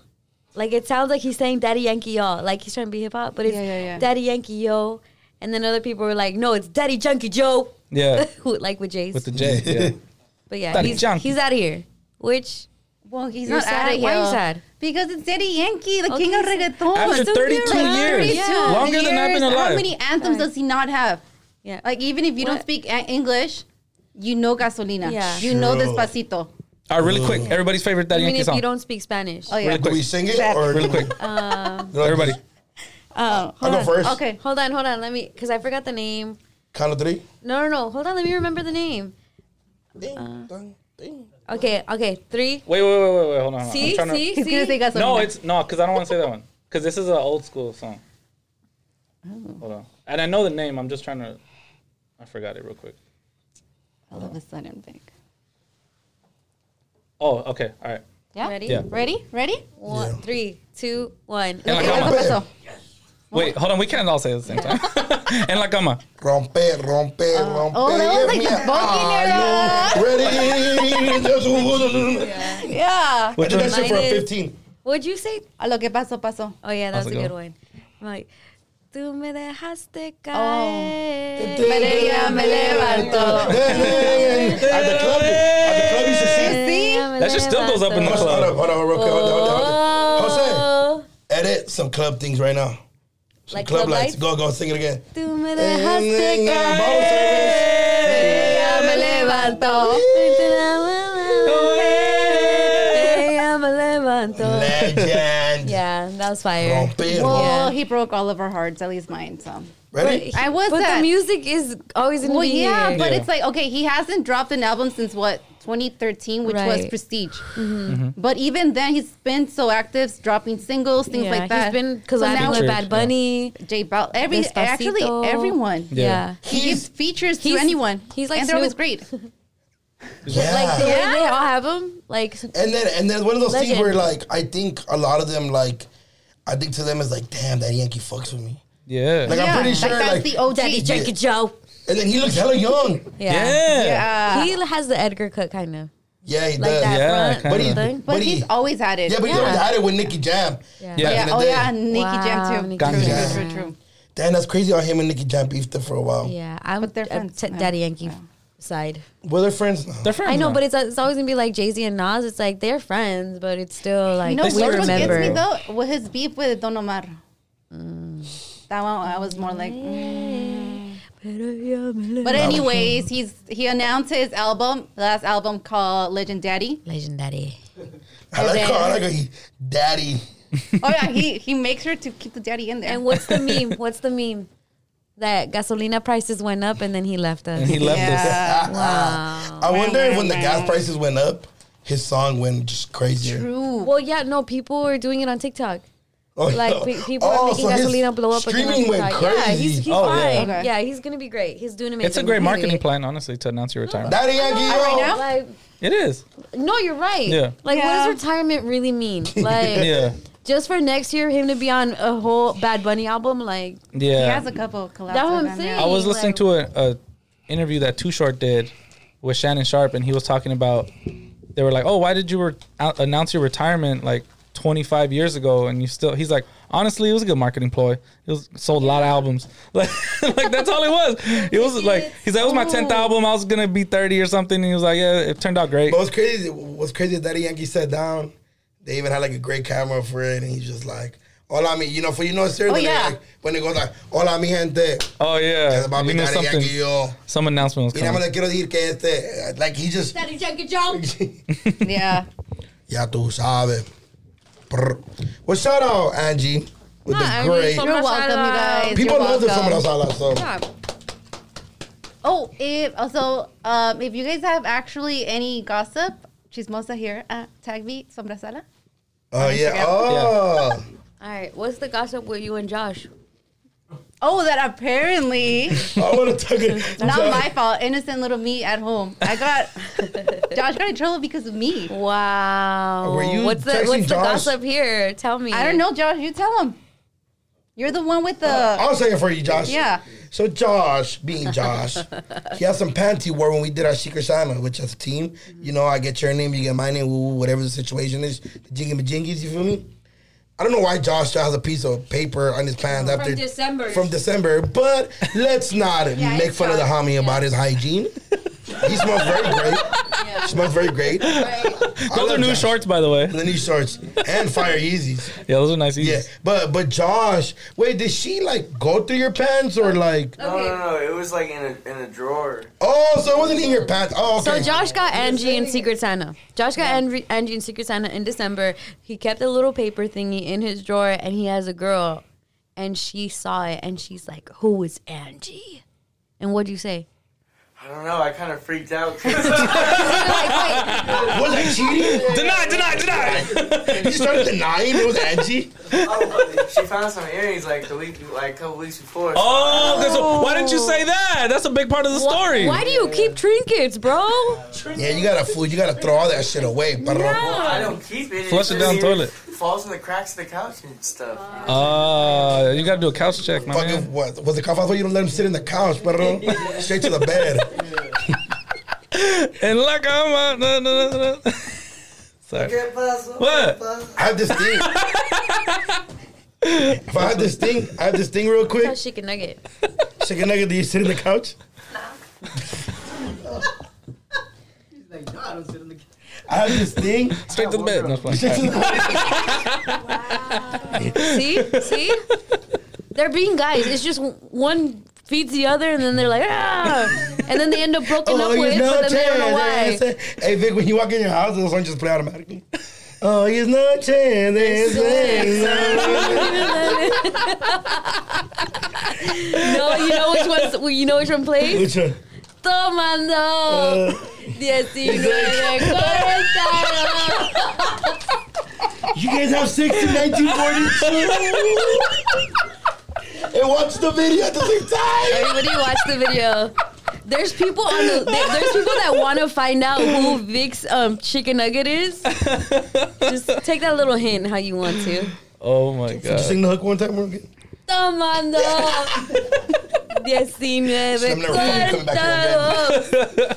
Like it sounds like he's saying Daddy Yankee yo, like he's trying to be hip hop, but it's Yeah, yeah, yeah. Daddy Yankee yo. And then other people were like, no, it's Daddy Junkie Joe. Yeah. Like with Jay's. With the J. Yeah. but yeah, Daddy he's, Junkie. he's out of here. Which Well, he's You're not sad? out of here. Why are you sad? Because it's Daddy Yankee, the Okay, king of so- reggaeton. After 32 here, right? years. Yeah. Longer than I've been Years. alive. How many anthems does he not have? Yeah, Like even if you don't speak English, you know gasolina. Yeah. You know True. despacito. All right, really quick. Everybody's favorite Daddy even if you don't speak Spanish. Oh yeah. Really Do quick. we sing it? Exactly. Or Really quick. Everybody. Um, I'll go first. okay. Hold on, hold on. Let me, because I forgot the name. Count of three. No, no, no. Hold on. Let me remember the name. Ding, dong, ding. Okay, okay. Three. Wait, wait, wait, wait, wait. Hold on. hold on. I'm See, trying to- see, He's gonna say see. gasolina. No, it's no, because I don't want to say that one. Because this is an old school song. Oh. Hold on. And I know the name. I'm just trying to. I forgot it real quick. all of a sudden big. Oh, okay. All right. Yeah. Ready? Yeah. Ready? Ready? One, Yeah. three, two, one. En la cama. Wait, hold on. We can't all say it at the same time. en la cama. Rompe, rompe, uh, rompe. oh, that was like Mia. the Buccaneer. Ah, Are you ready? Yeah. I did that shit for a 15. What'd you say? A lo que pasó, pasó. Oh, yeah, that's How's a good one. I'm like, tú me dejaste Oh. caer. Pero ella me levantó. At the club, at the club, you should see. See? That shit still goes up in the club. Hold on, hold on, hold on. Hold on, hold on. Oh. Jose, Oh, edit some club things right now. Some Like club club lights. lights? Go, go, sing it again. tú me dejaste caer. bottle service. Ella me levantó. Me. Legend. Yeah, that was fire. Rompe. Well, Yeah. he broke all of our hearts, at least mine. So Ready? I was But that. the music is always in Well, the yeah, here. but Yeah. it's like okay, he hasn't dropped an album since what 2013, which was Right. Mm-hmm. Prestige. But even then, he's been so active, dropping singles, things yeah, like that. He's been So collabing now with Featured, Bad Bunny. J Bal, every Despacito. actually everyone. Yeah. Yeah. He gives features to anyone. he's like and they're always great. Yeah. Like the Yeah. way they all have them. Like And then and then one of those things where like I think a lot of them like I think to them is like, damn, that Yankee fucks with me. Yeah. Like I'm pretty sure like that's like, the OG. Daddy Junkie Joe. and then he looks hella young. Yeah. yeah. yeah. He has the Edgar cut kind of. Yeah, he Like does. that Yeah, front But he, but but he's he, always had it. yeah, but he Yeah. always had it with Nicky Jam. Yeah. Yeah. yeah. Oh day. yeah, Nicky Wow, Jam too. Nicky True, Jam. true, true, true. Damn, that's crazy how him and Nicky Jam beefed it for a while. Yeah, I'm But they're a friends. t- Daddy Yankee Yeah. Side. Were they friends? No. They're friends I know, now. but it's it's always gonna be like Jay Z and Nas. It's like they're friends, but it's still like You know we what remember. gets me though? Was his beef with Don Omar. That one I was more like. mm. But anyways, he's he announced his album, last album called Legend Daddy. legendary. I like then- how I like how he daddy. Oh yeah, he he makes sure to keep the daddy in there. And what's the meme? What's the meme? That gasolina prices went up and then he left us. And he left us. Yeah. wow. I wonder if when the gas prices went up, his song went just crazy. True. Well, yeah, no, people were doing it on TikTok. Oh, Like no. pe- people Oh, are making so gasolina blow up. again on Streaming went TikTok. Yeah, he's, crazy. he's Oh, yeah. fine. Okay. Yeah, he's gonna be great. He's doing amazing. It's a great Period. marketing plan, honestly, to announce your retirement. Daddy Yankee. Right now? Like, It is. no, you're right. Yeah. Like, Yeah. what does retirement really mean? Like, Yeah. Just for next year, him to be on a whole Bad Bunny album, like, yeah, He has a couple collabs. That's what I'm saying. I was listening like- to a, a interview that Too Short did with Shannon Sharpe, and he was talking about. They were like, "Oh, why did you re- announce your retirement like 25 years ago?" And you still, he's like, "Honestly, it was a good marketing ploy. It was sold a lot of albums. Like, like that's all it was. It was like he's like, it was my 10th album. I was gonna be 30 or something." And he was like, "Yeah, it turned out great." But what's crazy? What's crazy? That Daddy Yankee sat down. They even had like a great camera for it, and he's just like, "Hola, mi," you know, for you know, seriously, Oh, yeah. like, when it goes like, "Hola, mi gente," Oh yeah, it's about you mi knew Daddy something. Yo. Some announcement was Y nada más coming. le quiero decir que este, like he just, Daddy Yankee Jump. Yeah. ya tú sabes. Well, shout out Angie with Hi, the great. Angie. You're welcome, you guys. People You're love the Sombra welcome. Sala, so Yeah. Oh, if also, um, if you guys have actually any gossip, chismosa here at Tag Me Sombra Sala. Oh, oh yeah, Instagram. oh. All right, what's the gossip with you and Josh? Oh, that apparently I want to talk it. not my fault. Innocent little me at home. I got Josh got in trouble because of me. Wow. Were you what's the texting what's the Josh? gossip here? Tell me. I don't know, Josh. You tell him. You're the one with the. I'll say it for you, Josh. Yeah. So Josh, being Josh, he has some pants he wore when we did our Secret Santa, which as a team, you know, I get your name, you get my name, woo, woo, whatever the situation is, the jingy majingies, you feel me? I don't know why Josh still has a piece of paper on his pants after December. From December, but let's not make it's fun of the Josh, homie about his hygiene. He smells very great. Smells very great. I Those are new Josh. shorts, by the way. The new shorts and fire Yeezys. Yeah, those are nice. Yeah, Yeezys. but but Josh, wait, did she like go through your pants or like? No, no, no. It was like in a in a drawer. Oh, so it wasn't in your pants. Oh, okay. So Josh got Angie in Secret Santa. Josh got Angie, Angie in Secret Santa in December. He kept a little paper thingy in his drawer, and he has a girl, and she saw it, and she's like, "Who is Angie?" And what do you say? I don't know. I kind of freaked out. 'cause- was I cheating? Deny, deny, deny. he started denying it was Angie. oh, she found some earrings like the week, like a couple weeks before. Oh, okay, so why didn't you say that? That's a big part of the story. Why do you keep trinkets, bro? Yeah, you gotta fool. You gotta throw all that shit away, perro. Well, I don't keep it. Flush it down here toilet. Falls in the cracks of the couch and stuff. Uh, you gotta do a couch check, my man. What? Was the cough You don't let him sit in the couch, perro. Straight to the bed. And like I'm uh, no, no, no, no. Sorry. What? I have this thing. if I have this thing, I have this thing real quick. That's chicken nugget. Chicken nugget, do you sit in the couch? He's like, no, I don't sit in the I have this thing. Straight to the bed. No, it's fine. See, see, they're being guys. It's just one feeds the other, and then they're like, ah, and then they end up broken up with, but then they don't know why. Hey Vic, when you walk in your house, those songs just play automatically. Oh, it's no chance. it's no, you know which one's, well, you know which one plays? Which one? Tomando. Uh, 19, 40. you guys have sex in 1942? and watch the video at the same time. Everybody watch the video. There's people on the there- there's people that want to find out who Vic's um, chicken nugget is. Just take that little hint how you want to. Oh my Did you god. sing the hook one time? Morgan? Tomando. 19, I'm never fucking coming back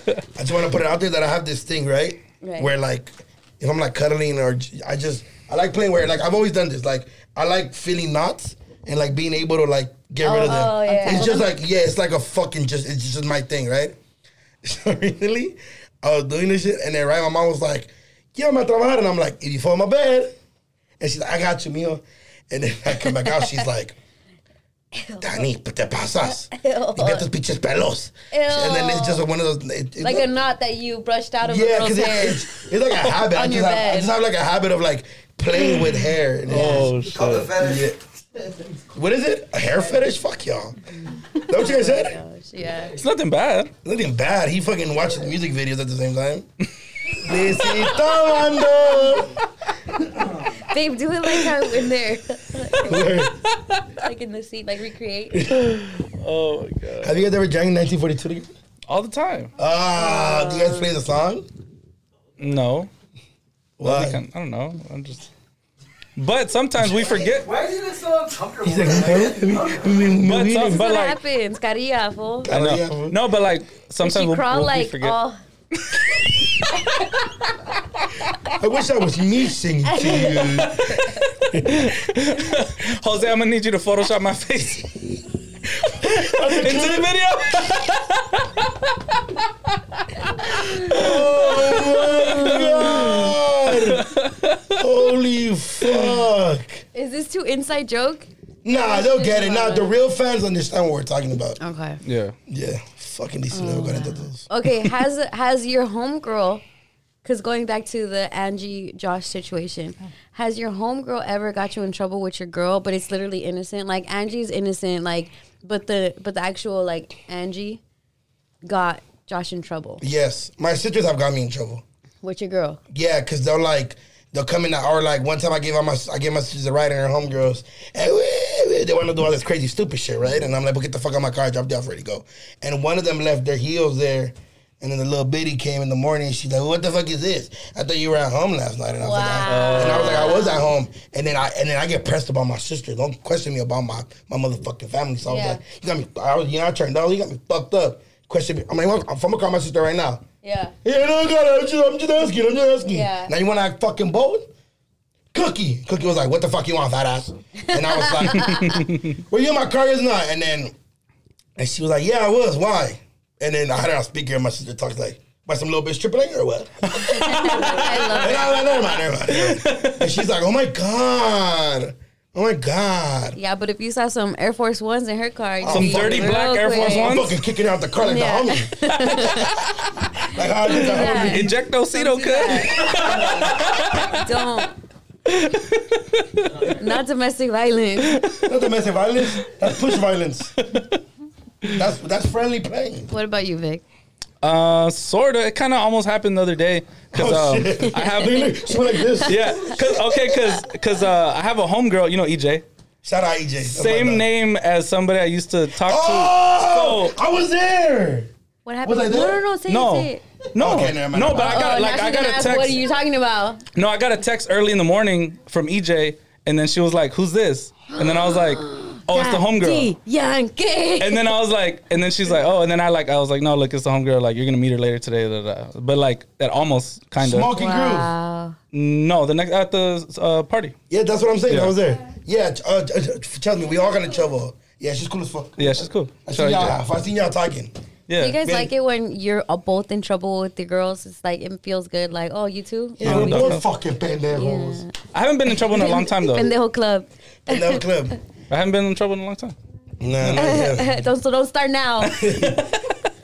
here I just want to put it out there that I have this thing, right? Right. Where like, if I'm like cuddling or I just I like playing where like I've always done this. Like I like feeling knots and like being able to like get rid of them. Oh, oh, yeah. It's just like yeah, it's like a fucking just it's just my thing, right? So recently, I was doing this shit and then right, my mom was like, "Yeah, I'm a trabajar," and I'm like, "If you fall in my bed," and she's like, "I got you, mijo," and then I come back out, she's like. Danny, ¿qué te pasas? Get those pinches pelos. And then it's just one of those. It, it Like a knot that you brushed out of a yeah, girl's hair. it's, it's like a habit. I just, your have, I just have like a habit of like playing with hair. And Oh it's- Call the shit. fetish. yeah. What is it? A hair fetish? Fuck y'all. No, That what you guys said? Oh gosh, yeah. It's nothing bad. Nothing bad. He fucking watches music videos at the same time. This Necesitando. Babe, do it like how in there. like in the seat, like recreate. Oh my god. Have you guys ever drank 1942 together? All the time. Ah, do you guys play the song? No. Why? I don't know. I'm just. But sometimes we forget. Why is he look so uncomfortable? He's like, But, some, but what like, happens. Carilla, fool. I know. No, but like sometimes we'll, crawl we'll we like forget. all. I wish that was me singing to you. Jose, I'm gonna need you to Photoshop my face into the video. Oh my god! Holy fuck! Is this too inside joke? Nah, they'll get it. Nah, the real fans understand what we're talking about. Okay. Yeah. Yeah, fucking DC never got into those. Okay. Has has your homegirl? Because going back to the Angie Josh situation, has your homegirl ever got you in trouble with your girl, but it's literally innocent? Like Angie's innocent, like, but the but the actual like Angie got Josh in trouble Yes, my sisters have got me in trouble. with your girl. Yeah, cause they're like they'll come in the hour like one time I gave out my I gave my sisters a ride and her homegirls and we- they want to do all this crazy stupid shit, right? And I'm like, well, get the fuck out of my car, drop off, ready to go. And one of them left their heels there. And then the little bitty came in the morning. She's like, "What the fuck is this? I thought you were at home last night." And I was like, uh-huh. I, "And I was like, I was at home." And then I and then I get pressed about my sister. Don't question me about my my motherfucking family. So I was Yeah. like, "You got me." I was, you know, I turned down. You got me fucked up. Question me. I'm like, I'm gonna call my sister right now. Yeah. Yeah, no, God, I'm just, I'm just asking. I'm just asking. Yeah. Now you want to act fucking bold? Cookie. Cookie was like, "What the fuck you want, fat ass?" And I was like, "Well, you in my car is not." And then, and she was like, "Yeah, I was. Why?" And then I had her on speaker, and my sister talks like, "By some little bitch tripling or what?" I love And. I was like, "Never mind, never mind." And she's like, "Oh my god, oh my god." Yeah, but if you saw some Air Force Ones in her car, you'd Some be dirty black Air Force quick. I'm Ones? fucking kicking out the car like Yeah. the homie. like how I did the Yeah. homie. Ejectocito cut. Don't. Not domestic violence. Not domestic violence. That's push violence. That's that's friendly play. What about you, Vic? Uh, sorta. It kind of almost happened the other day because Oh, um, shit. I have. Look, look, she went like this. Yeah, cause okay, cause cause uh, I have a homegirl. You know, EJ. Shout out EJ. Same dog. name as somebody I used to talk to. Oh, So- I was there. What happened? Was I no, there? no, no, say. No, it, say it. No, Okay, no. But I got Oh, like I got a text. What are you talking about? No, I got a text early in the morning from EJ, and then she was like, "Who's this?" And then I was like, "Oh, it's the homegirl." Daddy Yankee. And then I was like, and then she's like, "Oh," and then I like, I was like, "No, look, it's the homegirl. Like, you're gonna meet her later today." Da, da, da. But like, that almost kind of. Smoking groove. wow. No, the next at the uh, party. Yeah, that's what I'm saying. Yeah. I was there. Yeah, uh, uh, tell me, we all got in trouble. Yeah, she's cool as fuck. Yeah, she's cool. I Shout seen out y'all. EJ. I seen y'all talking. Yeah. Do you guys Man. like it when you're uh, both in trouble with the girls? It's like it feels good. Like, oh, you too. Yeah, Oh, we're definitely. both fucking pendejos. I haven't been in trouble in a long time though. Pendejo club. In that club. I haven't been in trouble in a long time. Nah, not yet. don't so don't start now.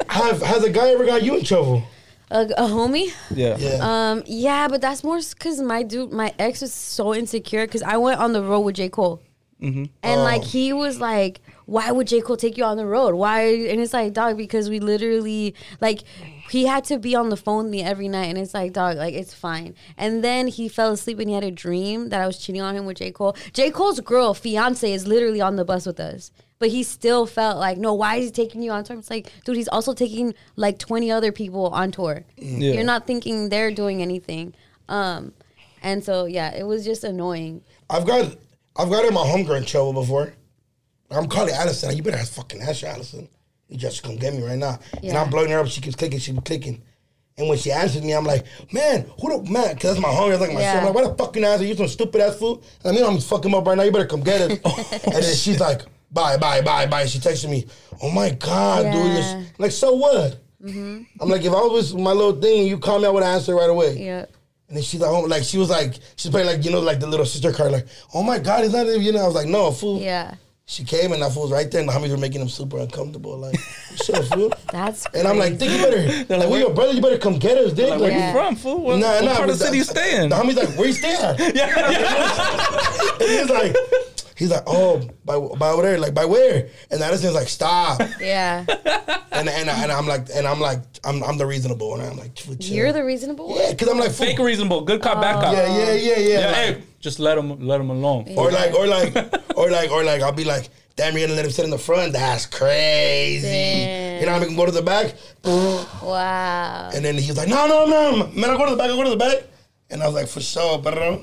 Have, has a guy ever got you in trouble? a, a homie. Yeah. Yeah. Um, yeah, but that's more because my dude, my ex was so insecure because I went on the road with J. Cole. And Oh. like he was like, why would J. Cole take you on the road? Why? And it's like, dog, because we literally like he had to be on the phone with me every night. And it's like, dog, like it's fine. And then he fell asleep and he had a dream that I was cheating on him with J. Cole. J. Cole's girl, fiance, is literally on the bus with us. But he still felt like, no, why is he taking you on tour? It's like, dude, he's also taking like 20 other people on tour. Yeah. You're not thinking they're doing anything. Um, and so yeah, it was just annoying. I've got I've got in my homegirl in trouble before. I'm calling Allison. Like, you better ask fucking answer, Allison. You just come get me right now. And I'm blowing her up. She keeps clicking. She be clicking. And when she answers me, I'm like, man, who the man? Cause that's my homie. That's like my Yeah. son. I'm like, why the fucking answer? You some stupid ass fool. And I mean, I'm fucking up right now. You better come get us. and then she's like, bye, bye, bye, bye. She texted me, oh my god, dude. You're Yeah. s-" like, so what? Mm-hmm. I'm like, if I was my little thing, you call me, I would answer right away. Yeah. And then she's like, oh, like she was like, she's playing like you know, like the little sister card, like, oh my god, is that it? You know, I was like, no, fool. Yeah. She came and that fool was right there, and the homies were making him super uncomfortable. Like, shut up, fool. That's And I'm like, think you better, They're like, we your brother, you better come get us, dick. Like, where Yeah. you from, fool? What, Nah, what nah, part of the city you the- staying? The homie's like, where you stay at? yeah, yeah. and he's like, He's like, oh, by by over there, like by where? And Addison's like, stop. Yeah. and and and I'm like, and I'm like, I'm I'm the reasonable one. I'm like, chill. You're the reasonable one? yeah, because I'm like, Fake reasonable, good cop, bad oh. cop. yeah, yeah, yeah, yeah. Yeah, like- hey, just let him let him alone. Or like, or like, or like, or like, I'll be like, damn, you're gonna let him sit in the front? That's crazy. Damn. You know, I'm gonna go to the back. Wow. And then he was like, no, no, no, man, I'll go to the back, I'll go to the back. And I was like, for sure, bro.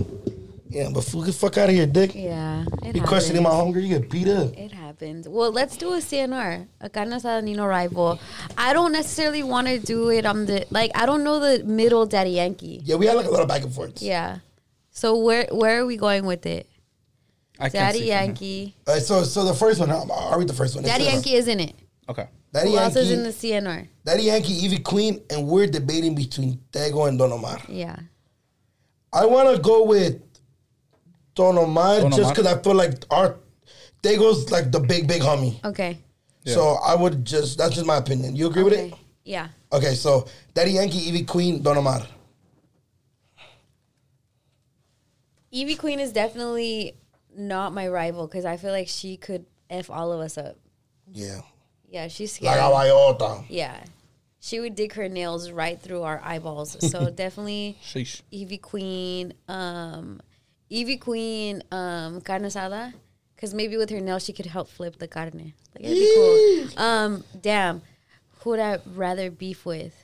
Yeah, but fool, get the fuck out of here, dick. Yeah. It You questioning happens. my hunger, you get beat up. It happens. Well, let's do a CNR, a carne asada Nino rival. I don't necessarily want to do it on the like. I don't know the middle Daddy Yankee. Yeah, we had like a lot of back and forth. Yeah. So where where are we going with it? I can't Daddy see. Yankee. All right, so so the first one, I'll, I'll read the first one. Daddy It's, uh, Yankee is in it. Okay. Daddy Who else is in the CNR? Daddy Yankee, Ivy Queen, and we're debating between Tego and Don Omar. Yeah. I want to go with Don Omar Don just because I feel like our Tego's like the big, big homie. Okay. So I would just, that's just my opinion. You agree with it? Yeah. Okay, so Daddy Yankee, Ivy Queen, Don Omar. Ivy Queen is definitely not my rival because I feel like she could f all of us up. Yeah. Yeah, she's La scary. Caballota. Yeah. She would dig her nails right through our eyeballs. So definitely Sheesh. Ivy Queen, um, Ivy Queen, um, carne asada, because maybe with her nails she could help flip the carne. Like it'd be cool. Um, damn, who would I rather beef with?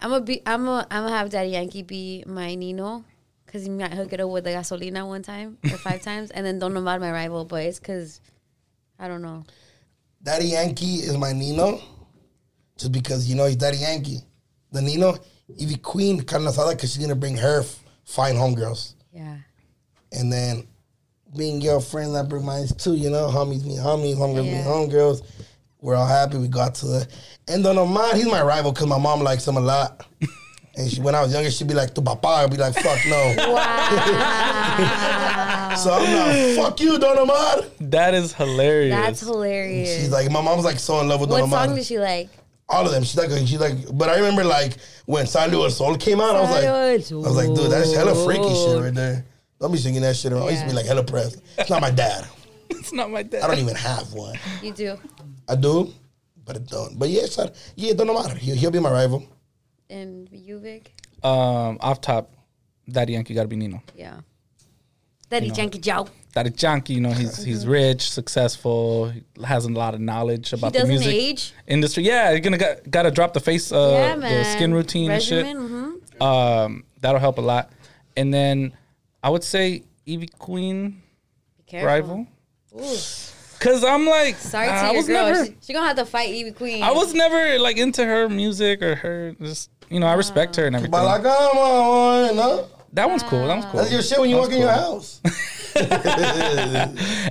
I'm gonna be. I'm gonna. I'm gonna have Daddy Yankee be my Nino, cause he might hook it up with the gasolina one time or five times, and then Don Omar my rival. But it's cause I don't know. Daddy Yankee is my Nino, just because you know he's Daddy Yankee. The Nino, Ivy Queen, carne asada, because she's gonna bring her f- fine homegirls, Yeah. and then being your friend, I bring mine too. You know, homies meet homies, homegirls Yeah. meet homegirls. We're all happy. We got to the and Don Omar, he's my rival because my mom likes him a lot. And she, when I was younger, she'd be like, "Tu papa," I'd be like, "Fuck no." so I'm like, "Fuck you, Don Omar." That is hilarious. That's hilarious. She's like, my mom's like so in love with Don Omar. what Omar. song did she like? All of them. She's like, she's like, but I remember like when Salió El Sol came out, I was like, I was like, dude, that's hella freaky shit right there. Don't be singing that shit around. I used to be like hella pressed. It's not my dad. it's not my dad. I don't even have one. You do. I do, but I don't. But yeah, so, yeah, don't matter. He'll, he'll be my rival. And you, Vic? Um, off top, Daddy Yankee got to be Nino. Yeah. Daddy Yankee Joe. Daddy Yankee, you know, he's he's rich, successful, he has a lot of knowledge about the doesn't music age. industry. Yeah, you're gonna got, got to drop the face, uh, yeah, the man. skin routine Regimen, and shit. mhm. Um, that'll help a lot. And then I would say Ivy Queen Be careful. rival, Ooh. cause I'm like, Sorry to I your was girl. never, She, she gonna have to fight Ivy Queen. I was never like into her music or her just, you know, I respect her and everything. But like, come on, no? That one's cool. That one's cool. That's your shit when you That walk was in your house.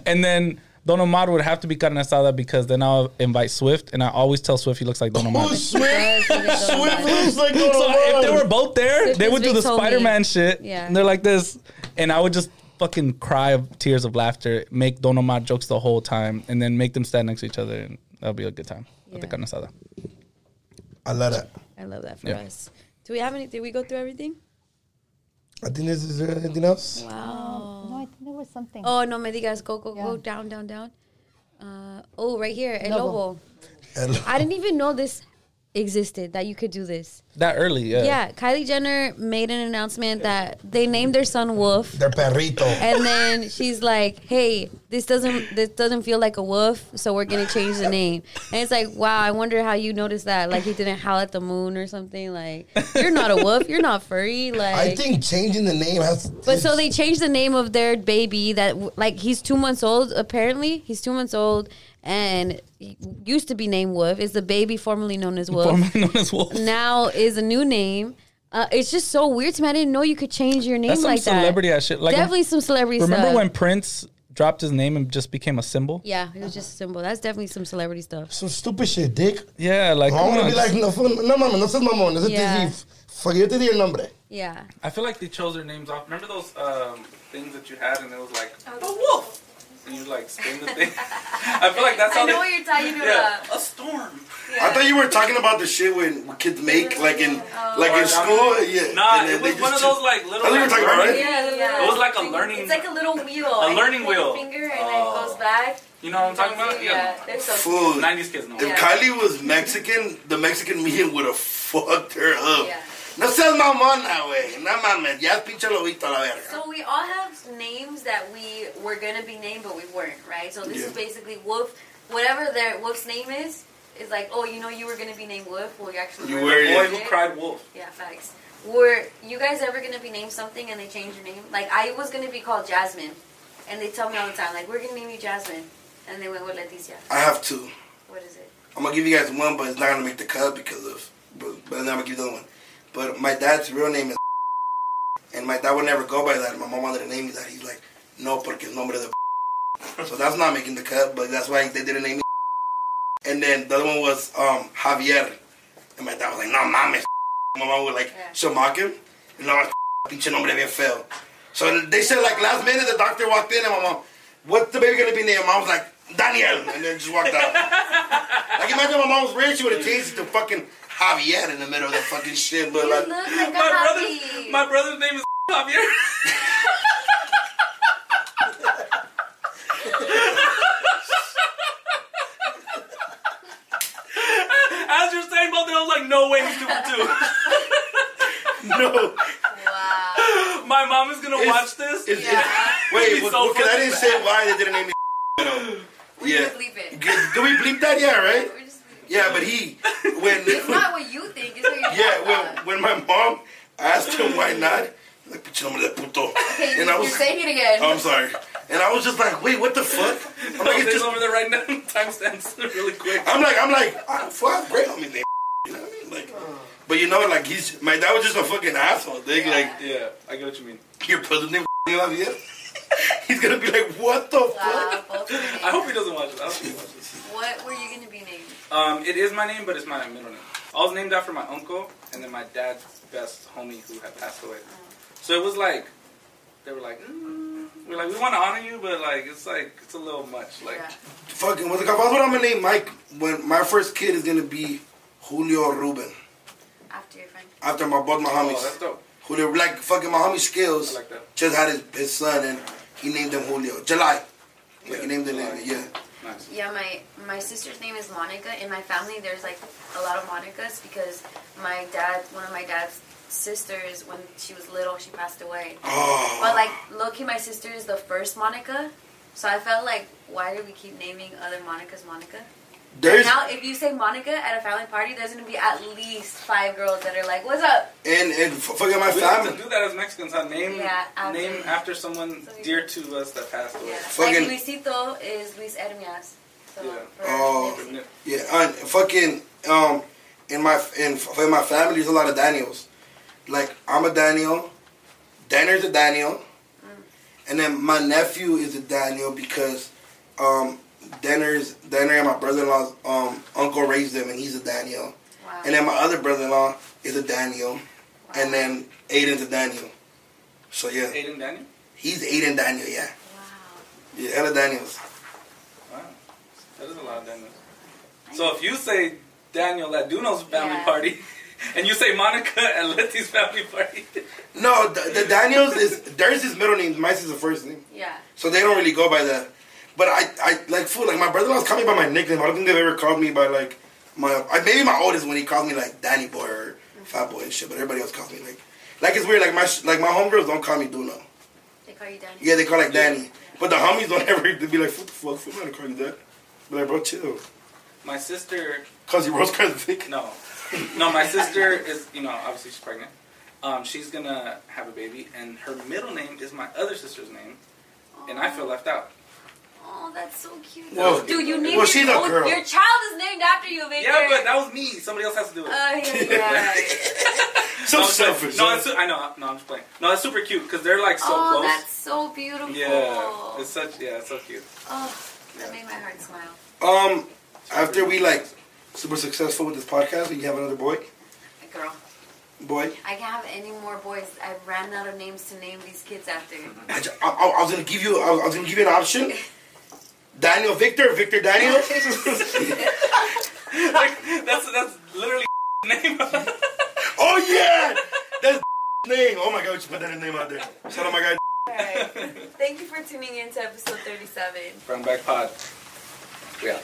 And then Don Omar would have to be carne asada because then I'll invite Swift, and I always tell Swift he looks like Don Omar. Who's Swift? Yes, you get Don Swift looks like Don So if they were both there, Swift they would do the Vic's homie. Spider Man shit. Yeah. And they're like this. And I would just fucking cry of tears of laughter, make Don Omar jokes the whole time, and then make them stand next to each other. And that'll be a good time at the Yeah. carne asada. I love that. I love that for Yeah. us. Do we have any? Did we go through everything? I think this is there anything else? Wow. No, I think there was something. Oh no, me digas. Go go go down down down. Uh, oh, right here, El Lobo. Lobo. And- I didn't even know this existed. That you could do this. That early, yeah. Yeah, Kylie Jenner made an announcement that they named their son Wolf. Their perrito. And then she's like, "Hey, this doesn't this doesn't feel like a wolf, so we're gonna change the name." And it's like, wow, I wonder how you noticed that. Like he didn't howl at the moon or something. Like you're not a wolf, you're not furry. Like I think changing the name has. but so they changed the name of their baby that like he's two months old apparently. He's two months old and used to be named Wolf. Is the baby formerly known as Wolf. Formerly known as Wolf. now is a new name. Uh, it's just so weird to me. I didn't know you could change your name That's some like that. celebrity ass shit. Like, definitely some celebrity remember stuff. when Prince dropped his name and just became a symbol? Yeah, it was just a symbol. That's definitely some celebrity stuff. Some stupid shit, dick. Yeah, like, I come want to be like, no, fu- no mames, no seas mamón. Ese Yeah. te di- Fuck, yo te di el nombre. Yeah. I feel like they chose their names off. Remember those um, things that you had, and it was like the wolf, and you like spin the thing. I feel like that's how they. what you're talking Yeah, a storm. I thought you were talking about the shit when kids make, like in, oh. like in school. Yeah. Nah, it was one of those like little. That's what you were like, talking about, learning- right? Yeah, Yeah. It was like a learning. It's like a little wheel. A learning wheel. Finger and Oh. it goes back. You know what I'm talking about? Yeah, they're so Food. Nineties kids know. If Yeah. Kylie was Mexican, the Mexican meeting would have fucked her up. Yeah. No seas mamona, güey. No mames. Ya es pinche lobito a la verga. So we all have names that we were gonna be named, but we weren't, right? So this Yeah. is basically Wolf. Whatever their Wolf's name is, is like, oh, you know, you were gonna be named Wolf. Well, you actually You were. were, Boy who cried wolf. Yeah, facts. Were you guys ever gonna be named something and they change your name? Like I was gonna be called Jasmine, and they tell me all the time, like, we're gonna name you Jasmine, and they went with Leticia. I have two. What is it? I'm gonna give you guys one, but it's not gonna make the cut because of. But, but then I'm gonna give you the other one. But my dad's real name is, and my dad would never go by that. My mom wanted to name me that. He's like, no, porque es nombre de. So that's not making the cut, but that's why they didn't name me. And then the other one was um, Javier, and my dad was like, no mames. My mom would like Yeah. she'll mock him, no, pinche nombre bien feo. So they said like last minute the doctor walked in and my mom, what's the baby gonna be named? Mom was like Daniel, and then just walked out. Like imagine my mom was rich, she would have changed it to fucking Javier in the middle of the fucking shit. But You like, look like a My brother, happy. my brother's name is Javier. As you're saying both, of I was like, no way, he's stupid too. no, wow. My mom is gonna It's- watch this. it's, Yeah. wait, He's well, so because I didn't say why they didn't name me. We're Yeah. gonna bleep it. Do we bleep that? Yeah, right? We're just bleep it. Yeah, but he when It's not what you think. It's what your yeah dad when when my mom asked him why not, he's like pinche nombre de puto, Okay, and I you're was saying it again. I'm sorry, and I was just like, wait, what the fuck? I'm like, it's just over there right now. Timestamps really quick. I'm like, I'm like, I, fuck, great on me, name. You know what I mean? Like, but you know, like he's my dad was just a fucking asshole. They like Yeah, I get what you mean. your brother's name Javier. He's gonna be like, what the fuck? both your names. I hope he doesn't watch it. I hope he watches. What were you gonna be named? Um, it is my name, but it's my middle name. I was named after my uncle and then my dad's best homie who had passed away. So it was like they were like, mm, we're like, we want to honor you, but like it's like it's a little much. Like Yeah. Fucking what's it called? That's what I'm gonna name Mike when my first kid is gonna be Julio Ruben. After your friend. After my both my oh, that's dope. Julio like fucking my homie I skills like that. just had his, his son and he named him Julio. July. Like Yeah, he named him July. yeah. Nice. Yeah, my my sister's name is Monica. In my family, there's like a lot of Monicas because my dad, one of my dad's sisters, when she was little, she passed away. Oh But like, low-key, my sister is the first Monica. So I felt like, why do we keep naming other Monicas Monica? There's now, if you say Monica at a family party, there's gonna be at least five girls that are like, "What's up?" and and f- fucking my We like to family. do that as Mexicans. Huh? Name Yeah, after- name after someone So dear to us that passed away. Yeah. Fucking- like Luisito is Luis Hermias. So Yeah. for Oh. Nipsey. Yeah, and fucking um in my in, in my family there's a lot of Daniels. Like I'm a Daniel, Danner's a Daniel, and then my nephew is a Daniel because um Danner's Danner and my brother-in-law's um uncle raised them, and he's a Daniel. Wow. And then my other brother-in-law is a Daniel, and then Aiden's a Daniel. So yeah, Aiden Daniel. he's Aiden Daniel. Yeah, wow. yeah, hella Daniels. Wow, that is a lot of Daniels. So if you say Daniel at Doknow's family Yeah. party, and you say Monica at Letty's family party, No, the, the Daniels is theirs is middle name, mine's is the first name. Yeah. So they don't really go by that. But I, I like fool. Like my brother-in-law's called me by my nickname. I don't think they've ever called me by like my. I, maybe my oldest when he calls me like Danny Boy or Fat Boy and shit. But everybody else calls me like, like it's weird. Like my like my homegirls don't call me Doknow. They call you Danny. Yeah, they call like Danny. But the homies don't ever they be like, what the fuck? Fool, I'm not gonna call you that. Be like, bro, chill. my sister Cause you rose cars thick. No, no. My sister is, you know, obviously she's pregnant. Um, she's gonna have a baby, and her middle name is my other sister's name, and I feel left out. Oh, that's so cute. Well, Dude, you named well, your, she's a own- girl. your child is named after you, Victor. Yeah, but that was me. Somebody else has to do it. Uh, yeah, yeah. So no, I'm just playing. selfish. No, it's, I know. No, I'm just playing. No, it's super cute because they're like so oh, close. that's so beautiful. Yeah, it's such. Yeah, it's so cute. Oh, that made my heart smile. Um, after we like super successful with this podcast, you have another boy. A girl, Boy, I can't have any more boys. I ran out of names to name these kids after. I, I, I- I was gonna give you. I was gonna give you an option. Daniel Victor, Victor Daniel. like, that's that's literally name. Oh yeah, that's name. Oh my god, we should put that in a name out there. Shout out my guy. Alright. Thank you for tuning in to episode 37. Brown Bag Pod. Yeah.